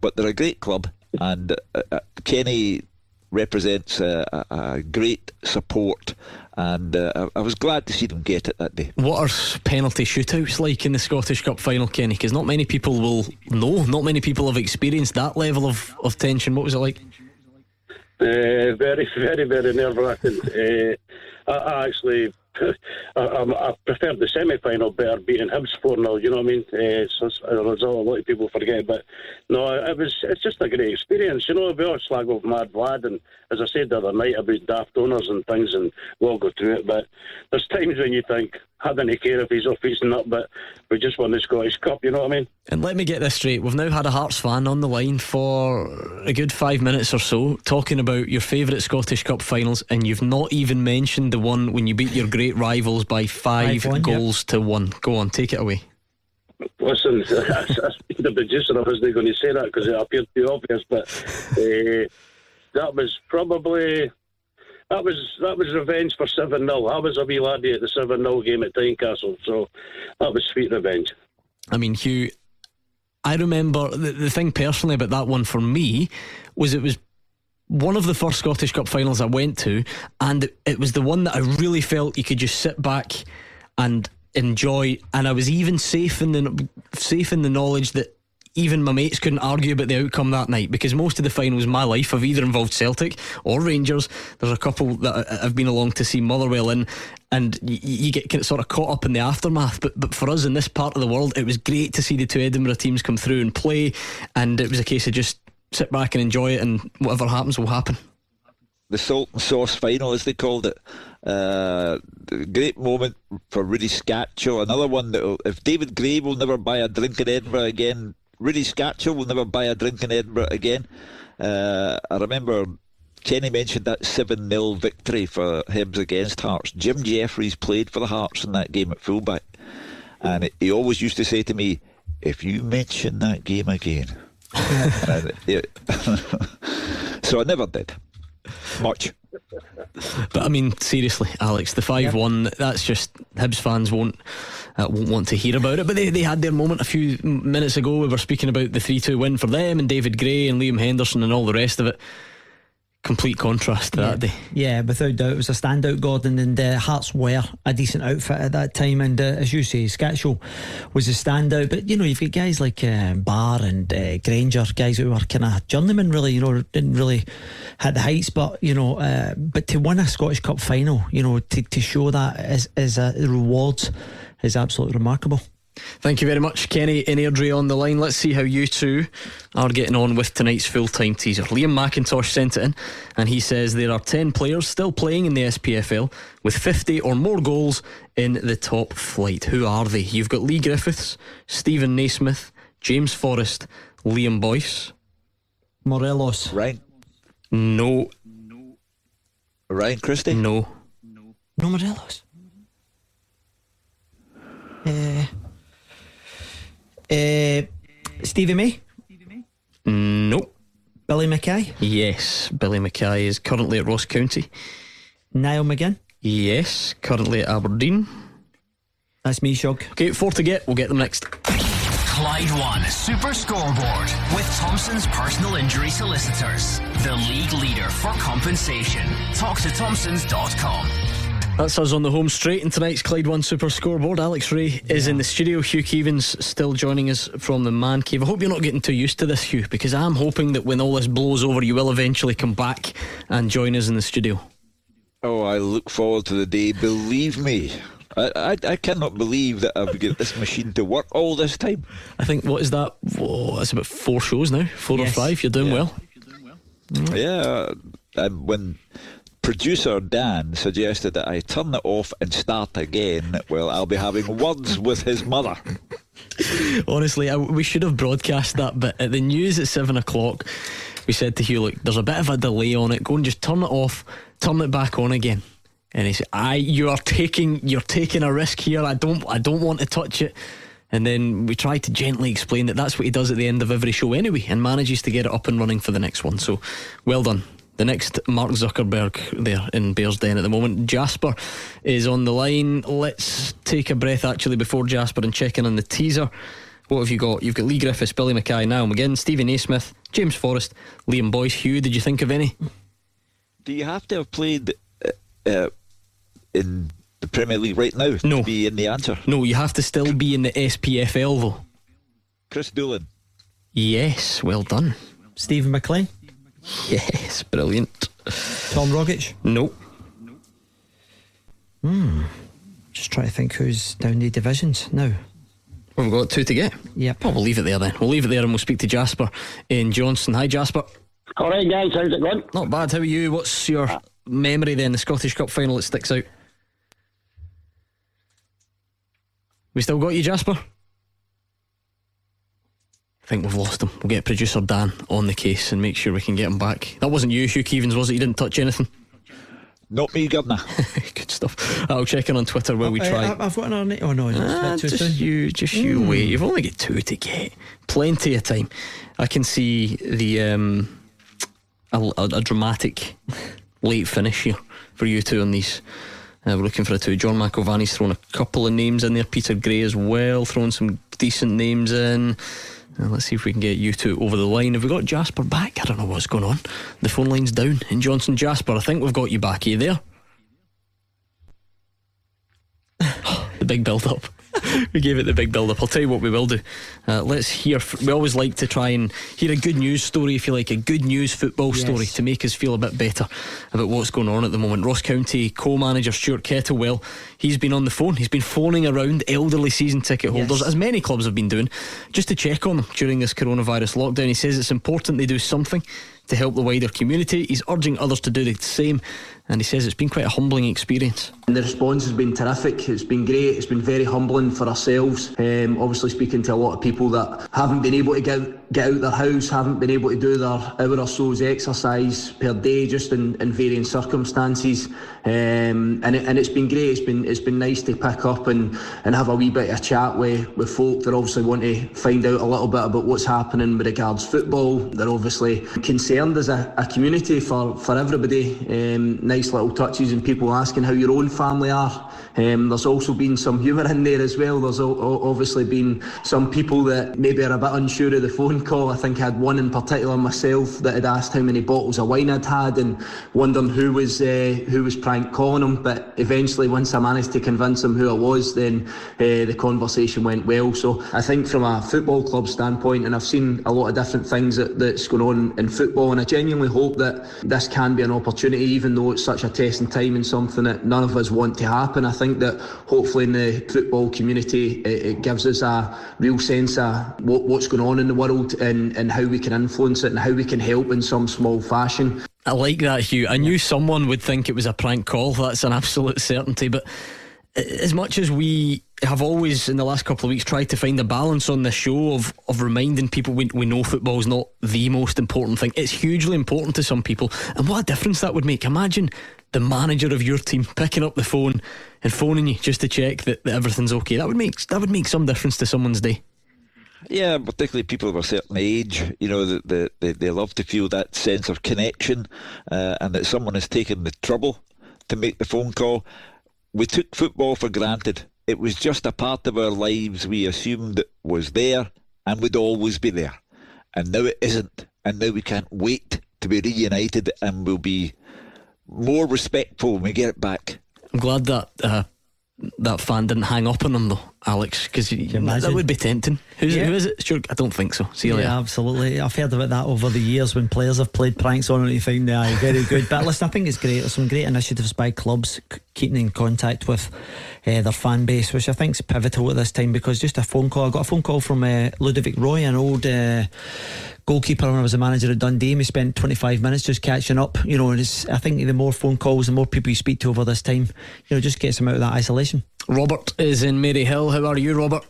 But they're a great club, and uh, uh, Kenny represents a, a, a great support, and uh, I, I was glad to see them get it that day. what are penalty shootouts like in the Scottish Cup final, Kenny? Because not many people will know. Not many people have experienced that level of, of tension. What was it like? Uh, very, very, very nerve wracking. Uh, I, I actually, I, I the semi final better beating Hibs 4 0, you know what I mean? Uh, so it's a result a lot of people forget. But no, it was, it's just a great experience. You know, we all slag off Mad Vlad, and as I said the other night about daft owners and things, and we'll go through it. But there's times when you think, I don't care if he's off fixing up, but we just won the Scottish Cup, you know what I mean? And let me get this straight. We've now had a Hearts fan on the line for a good five minutes or so talking about your favourite Scottish Cup finals, and you've not even mentioned the one when you beat your great rivals by five Five-one, goals to one. Go on, take it away. Listen, the producer I wasn't going to say that because it appeared too obvious, but uh, that was probably that was that was revenge for seven 0 I was a wee laddie at the seven 0 game at Tynecastle, so that was sweet revenge. I mean, Hugh, I remember the, the thing personally about that one for me was it was one of the first Scottish Cup finals I went to, and it was the one that I really felt you could just sit back and enjoy. And I was even safe in the safe in the knowledge that even my mates couldn't argue about the outcome that night because most of the finals in my life have either involved Celtic or Rangers. There's a couple that I've been along to see Motherwell in, and you get sort of caught up in the aftermath. But but for us in this part of the world, it was great to see the two Edinburgh teams come through and play, and it was a case of just sit back and enjoy it, and whatever happens will happen. the salt and sauce final, as they called it. Uh, great moment for Rudi Skacel. Another one that, if David Gray will never buy a drink in Edinburgh again, Rudi Skacel will never buy a drink in Edinburgh again. Uh, I remember Kenny mentioned that 7 0 victory for Hibs against Hearts. Jim Jeffries played for the Hearts in that game at fullback. And he always used to say to me, if you mention that game again. So I never did. Much. But I mean, seriously, Alex, the five one. That's just Hibs fans won't uh, won't want to hear about it. But they, they had their moment a few minutes ago. We were speaking about the three two win for them and David Gray and Liam Henderson and all the rest of it. Complete contrast to that day. Yeah, without doubt, it was a standout, Gordon, and uh, Hearts were a decent outfit at that time. And uh, as you say, Skacel was a standout. But you know, you've got guys like uh, Barr and uh, Grainger, guys who were kind of journeymen, really. You know, didn't really hit the heights, but you know, uh, but to win a Scottish Cup final, you know, to, to show that as as a reward is absolutely remarkable. Thank you very much, Kenny and Airdrie on the line. Let's see how you two are getting on with tonight's full time teaser. Liam McIntosh sent it in, and he says there are 10 players still playing in the SPFL with 50 or more goals in the top flight. Who are they? You've got Leigh Griffiths, Steven Naismith, James Forrest, Liam Boyce, Morelos. Right. No. No. Ryan Christie. No. No Morelos. Uh, uh, Stevie May. No. Billy Mackay. Yes, Billy Mackay is currently at Ross County. Niall McGinn. Yes, currently at Aberdeen. That's me, Shog. Okay, four to get. We'll get them next. Clyde One Super Scoreboard with Thompson's personal injury solicitors. The league leader for compensation. Talk to Thompsons.com. That's us on the home straight in tonight's Clyde One Super Scoreboard. Alex Rae is in the studio. Hugh Keevins still joining us from the man cave. I hope you're not getting too used to this, Hugh, because I'm hoping that when all this blows over, you will eventually come back and join us in the studio. Oh, I look forward to the day. Believe me, I, I, I cannot believe that I've got this machine to work all this time. I think what is that? Whoa, that's about four shows now, four Yes. or five. You're doing Yeah. well. Yeah, um, when producer Dan suggested that I turn it off and start again, well, I'll be having words with his mother. Honestly, I, we should have broadcast that. But at the news at seven o'clock, we said to Hugh, "Look, there's a bit of a delay on it. Go and just turn it off, turn it back on again." And he said, "I, you are taking, you're taking a risk here. I don't, I don't want to touch it." And then we tried to gently explain that that's what he does at the end of every show anyway, and manages to get it up and running for the next one. So, well done. The next Mark Zuckerberg there in Bears Den at the moment. Jasper is on the line. Let's take a breath actually before Jasper and check in on the teaser. What have you got? You've got Leigh Griffiths, Billy Mackay, now McGinn, Steven Naismith, James Forrest, Liam Boyce, Hugh. Did you think of any? Do you have to have played uh, uh, in the Premier League right now no. to be in the answer? No, you have to still be in the SPFL though. Chris Doolan. Yes, well done. Steven MacLean. Yes, brilliant. Tom Rogic. No. Hmm. Just trying to think who's down the divisions now. We've got two to get. Yep. Oh, we'll leave it there then. We'll leave it there and we'll speak to Jasper in Johnstone. Hi, Jasper. All right, guys, how's it going? Not bad. How are you? What's your memory then? The Scottish Cup final that sticks out. We still got you, Jasper. I think we've lost him. We'll get producer Dan on the case and make sure we can get him back. That wasn't you, Hugh Keevins, was it? You didn't touch anything. Not me, Governor. Good stuff. I'll check in on Twitter while we Uh, try. I- I've got another. Oh no, it's a Ah, bit too just soon. you, just you Hmm. wait. You've only got two to get. Plenty of time. I can see the um, a, a, a dramatic late finish here for you two on these. Uh, we're looking for a two. John McIlvaney's thrown a couple of names in there. Peter Gray as well, throwing some decent names in. Uh, let's see if we can get you two over the line. Have we got Jasper back? I don't know what's going on. The phone line's down in Johnstone. Jasper, I think we've got you back. Are you there? the big build up. we gave it the big build up. I'll tell you what we will do. Uh, let's hear. f- We always like to try and hear a good news story, if you like, a good news football Yes. story to make us feel a bit better about what's going on at the moment. Ross County co manager Stuart Kettlewell, he's been on the phone. He's been phoning around elderly season ticket holders, Yes. as many clubs have been doing, just to check on them during this coronavirus lockdown. He says it's important they do something to help the wider community. He's urging others to do the same, and he says it's been quite a humbling experience. The response has been terrific. It's been great. It's been very humbling for ourselves. Um, obviously, speaking to a lot of people that haven't been able to get, get out their house, haven't been able to do their hour or so's exercise per day, just in, in varying circumstances. Um, and, it, and it's been great. It's been it's been nice to pick up and, and have a wee bit of chat with, with folk that obviously want to find out a little bit about what's happening with regards football. They're obviously concerned as a, a community for, for everybody. Um, nice little touches and people asking how your own family are. Um, there's also been some humour in there as well. There's obviously been some people that maybe are a bit unsure of the phone call. I think I had one in particular myself that had asked how many bottles of wine I'd had and wondering who was uh, who was prank calling him. But eventually, once I managed to convince him who I was, then uh, the conversation went well. So I think from a football club standpoint, and I've seen a lot of different things that, that's going on in football football. And I genuinely hope that this can be an opportunity, even though it's such a testing time and something that none of us want to happen. I think that hopefully in the football community, it, it gives us a real sense of what, what's going on in the world and, and how we can influence it and how we can help in some small fashion. I like that, Hugh. I knew someone would think it was a prank call. That's an absolute certainty. But as much as we have always, in the last couple of weeks, tried to find a balance on the show of, of reminding people we, we know football is not the most important thing, it's hugely important to some people. And what a difference that would make. Imagine the manager of your team picking up the phone and phoning you just to check that, that everything's okay. That would make that would make some difference to someone's day. Yeah, particularly people of a certain age, you know, that they, they love to feel that sense of connection uh, and that someone has taken the trouble to make the phone call. We took football for granted. It was just a part of our lives we assumed it was there and would always be there. And now it isn't. And now we can't wait to be reunited and we'll be more respectful when we get it back. I'm glad that uh, that fan didn't hang up on them though, Alex, because that would be tempting. Who's Yeah. it, who is it? Sure, I don't think so. See you later. Absolutely. I've heard about that over the years when players have played pranks on it. You think, yeah, very good. But listen, I think it's great. There's some great initiatives by clubs c- keeping in contact with uh, their fan base, which I think is pivotal at this time because just a phone call. I got a phone call from uh, Ludovic Roy, an old. Uh, Goalkeeper when I was a manager at Dundee, we spent 25 minutes just catching up. You know, and it's, I think the more phone calls, the more people you speak to over this time, you know, just gets them out of that isolation. Robert is in Maryhill. How are you, Robert?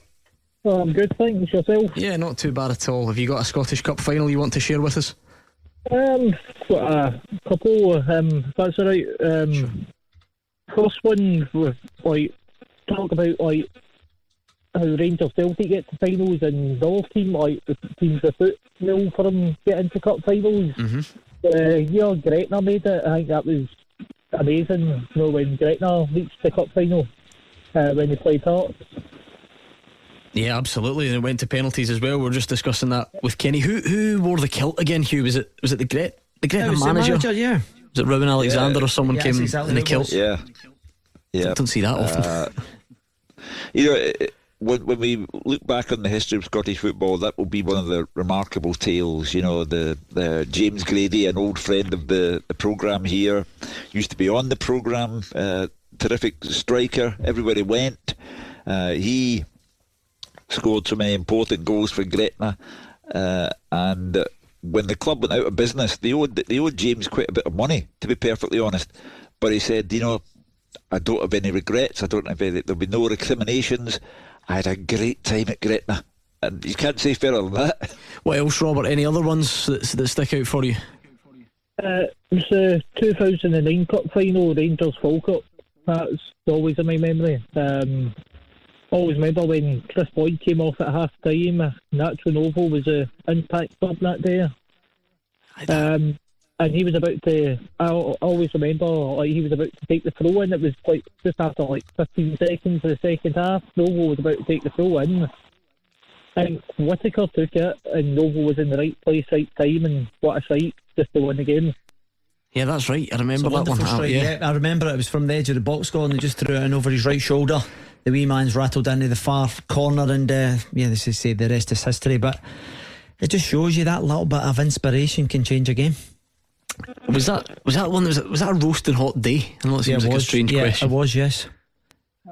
Oh, I'm good, thanks. Yourself? Yeah, not too bad at all. Have you got a Scottish Cup final you want to share with us? Um, got a couple. Um, if that's all right. Um, first one was like talk about like how Rangers Celtic get to finals and the other team like the teams that put nil for them get into cup finals. Mm-hmm. Uh, yeah, Gretna made it. I think that was amazing. You know, when Gretna reached the cup final uh, when they play Hearts. Yeah, absolutely. And it went to penalties as well. We are just discussing that with Kenny. Who who wore the kilt again, Hugh? Was it was it the Gret the Gretna Yeah, it was the manager? manager, yeah. Was it Rowan Alexander or someone Yeah, came exactly in the kilt? was. Yeah. Yeah. Don't see that often. Uh, you know, it- it- when, when we look back on the history of Scottish football, that will be one of the remarkable tales. You know, the, the James Grady, an old friend of the, the programme here, used to be on the programme, uh, terrific striker everywhere he went. Uh, he scored so many important goals for Gretna. Uh, and uh, when the club went out of business, they owed, they owed James quite a bit of money, to be perfectly honest. But he said, you know, I don't have any regrets. I don't have any, there'll be no recriminations. I had a great time at Gretna. And you can't say fairer than that. What else, Robert? Any other ones that, that stick out for you? Uh, it was the 2009 Cup final, Rangers Falkirk. That's always in my memory. Um, always remember when Kris Boyd came off at half time. Nacho Novo was a impact club that day. Um, and he was about to. I always remember like he was about to take the throw in. It was like just after like 15 seconds of the second half. Novo was about to take the throw in. And Whittaker took it, and Novo was in the right place, right time, and what a sight just to win the game. Yeah, that's right. I remember It's a that one. Strike, yeah. yeah. I remember it was from the edge of the box score and they just threw it in over his right shoulder. The wee man's rattled into the far corner and uh, yeah, this is say the rest is history. But it just shows you that little bit of inspiration can change a game. Was that was that one? Was, was that a roasting hot day? I know it seems Yeah, it like a was. strange Yeah, question. it was, yes.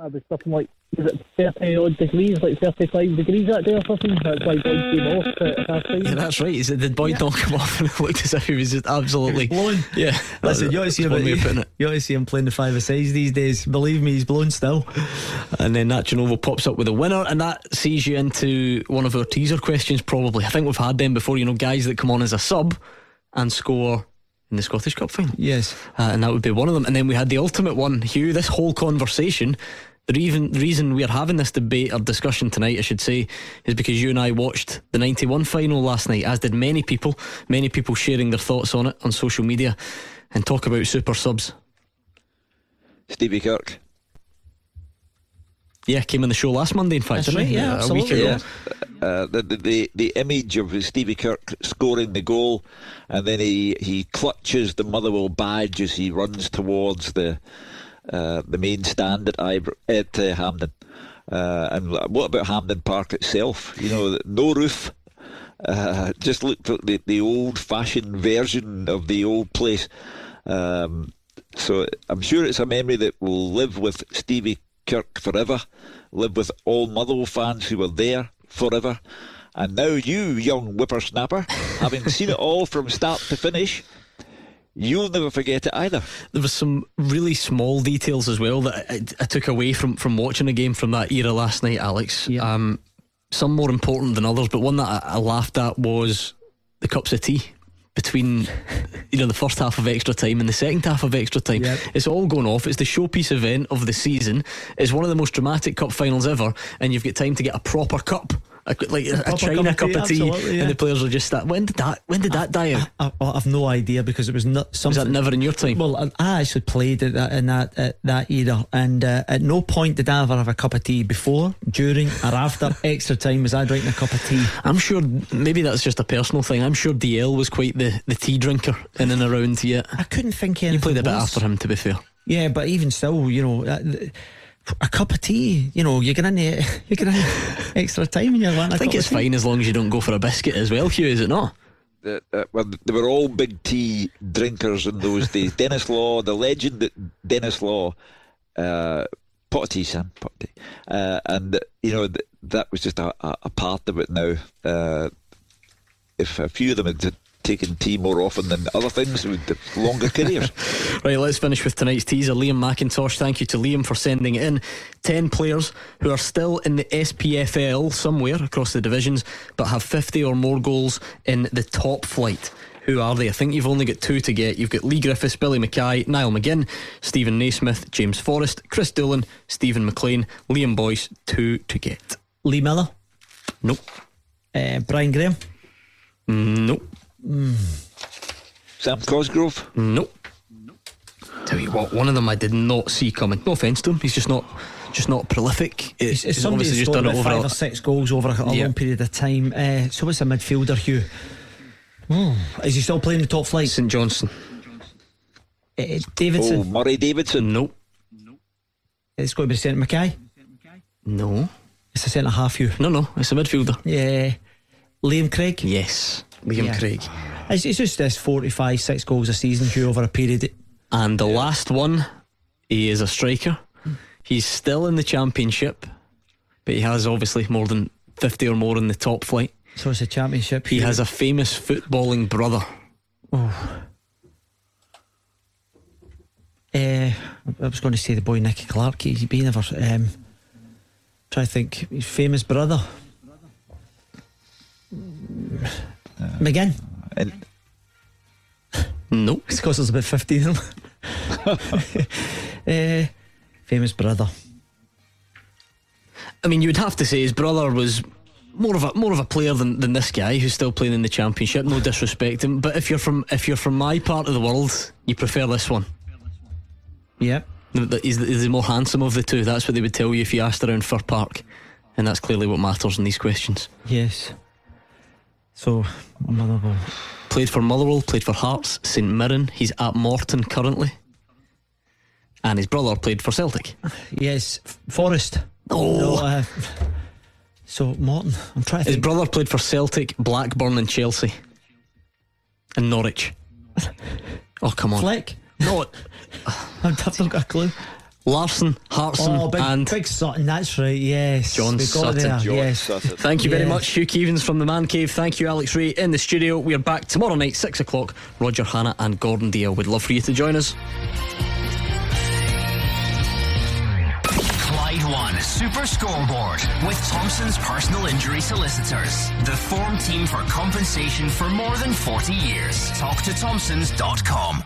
I was something like was it 30 odd degrees, like 35 degrees that day or something. That's why Boyd came off at half time. Yeah, that's right. He said, did Boyd not come off? And it looked as if he was just absolutely blown. Yeah, Listen, you ought to see that's him. one way of putting it. You ought to see him playing the five a sides these days. Believe me, he's blown still. And then Nacho Novo pops up with a winner, and that sees you into one of our teaser questions. Probably, I think we've had them before. You know, guys that come on as a sub and score in the Scottish Cup final. Yes, uh, and that would be one of them. And then we had the ultimate one, Hugh. This whole conversation. The reason, reason we are having this debate or discussion tonight, I should say, is because you and I watched the 91 final last night, as did many people. Many people sharing their thoughts on it on social media and talk about super subs. Stevie Kirk. Yeah, came on the show last Monday, in fact. That's didn't right, he? yeah, a week absolutely, ago. Yeah. Uh, the, the- the the image of Stevie Kirk scoring the goal, and then he, he clutches the Motherwell badge as he runs towards the uh, the main stand at Ibr- at uh, Hampden. Uh, and what about Hampden Park itself? You know, no roof, Uh, just looked at the, the old fashioned version of the old place. Um, so I'm sure it's a memory that will live with Stevie Kirk forever, live with all Motherwell fans who were there forever. And now you, young whippersnapper, having seen it all from start to finish, you'll never forget it either. There was some really small details as well that I, I took away from, from watching a game from that era last night, Alex. Um, some more important than others, but one that I, I laughed at was the cups of tea between you know the first half of extra time and the second half of extra time. Yep. It's all going off. It's the showpiece event of the season. It's one of the most dramatic cup finals ever, and you've got time to get a proper cup. A, like a, a China cup of tea, absolutely, yeah. and the players are just that. When did that? When did that die out? I, I, I've no idea because it was not Was something. that never in your time? Well, I, I actually played at that in that at that era, and uh, at no point did I ever have a cup of tea before, during, or after extra time. Was I drinking a cup of tea? I'm sure maybe that's just a personal thing. I'm sure DL was quite the, the tea drinker in and around yet. I couldn't think You played a bit worse. after him, to be fair. Yeah, but even still, you know, uh, a cup of tea. You know, you get in there, you get in extra time, and you're I think it's fine as long as you don't go for a biscuit as well, Hugh, is it not? the, uh, well, they were all big tea drinkers in those days. Denis Law, the legend that Denis Law, uh, pot of tea, Sam, pot of tea. Uh, and, you know, th- that was just a, a, a part of it now. Uh, if a few of them had taken tea more often than other things, they would longer careers. Right, let's finish with tonight's teaser. Liam McIntosh, thank you to Liam for sending in. 10 players who are still in the SPFL somewhere across the divisions, but have 50 or more goals in the top flight. Who are they? I think you've only got two to get. You've got Leigh Griffiths, Billy Mackay, Niall McGinn, Steven Naismith, James Forrest, Chris Doolan, Steven MacLean, Liam Boyce. Two to get. Lee Miller, Nope. uh, Brian Graham. Nope. Sam Cosgrove? Nope. Tell you what, one of them I did not see coming. No offence to him, he's just not, just not prolific. It's, it's He's somebody obviously who's just done scored it over. five a- or six goals over a, a Yeah. long period of time. Uh, so it's a midfielder, Hugh. Hmm. Is he still playing the top flight? St Johnstone. Uh, Davidson. Oh, Murray Davidson? Nope. It's got to be St Mackay. No. It's a centre half, Hugh. No, no, it's a midfielder. Yeah. Liam Craig. Yes, Liam Yeah. Craig. It's, it's just this 45, six goals a season, Hugh, over a period. And the last one, he is a striker. He's still in the championship, but he has obviously more than 50 or more in the top flight. So it's a championship. He Hugh. has a famous footballing brother. Oh. Uh, I was going to say the boy Nicky Clark. He, he never. Um, try to think. His famous brother. McGinn. And Nope. It's because there's about 15 of them. uh, famous brother. I mean, you would have to say his brother was more of a more of a player than, than this guy who's still playing in the championship. No disrespect him, but if you're from if you're from my part of the world, you prefer this one. Yeah. The- the- He's he's the more handsome of the two. That's what they would tell you if you asked around Fir Park, and that's clearly what matters in these questions. Yes. So, Motherwell. Played for Motherwell, played for Hearts, St Mirren. He's at Morton currently, and his brother played for Celtic. Yes. Forest. Oh. No, uh, so, Morton. I'm trying to His brother played for Celtic, Blackburn, and Chelsea, and Norwich. Oh come on! Fleck. No, I've not got a clue. Larsson, Hartson, Oh, big, and big Sutton. That's right. Yes. John we got Sutton. There. John yes. Thank you very Yes. much, Hugh Keevins from the Man Cave. Thank you, Alex Rae, in the studio. We are back tomorrow night, 6 o'clock. Roger Hanna and Gordon Dalziel would love for you to join us. Clyde One Super Scoreboard with Thompson's personal injury solicitors. The form team for compensation for more than 40 years. Talk to Thompsons.com.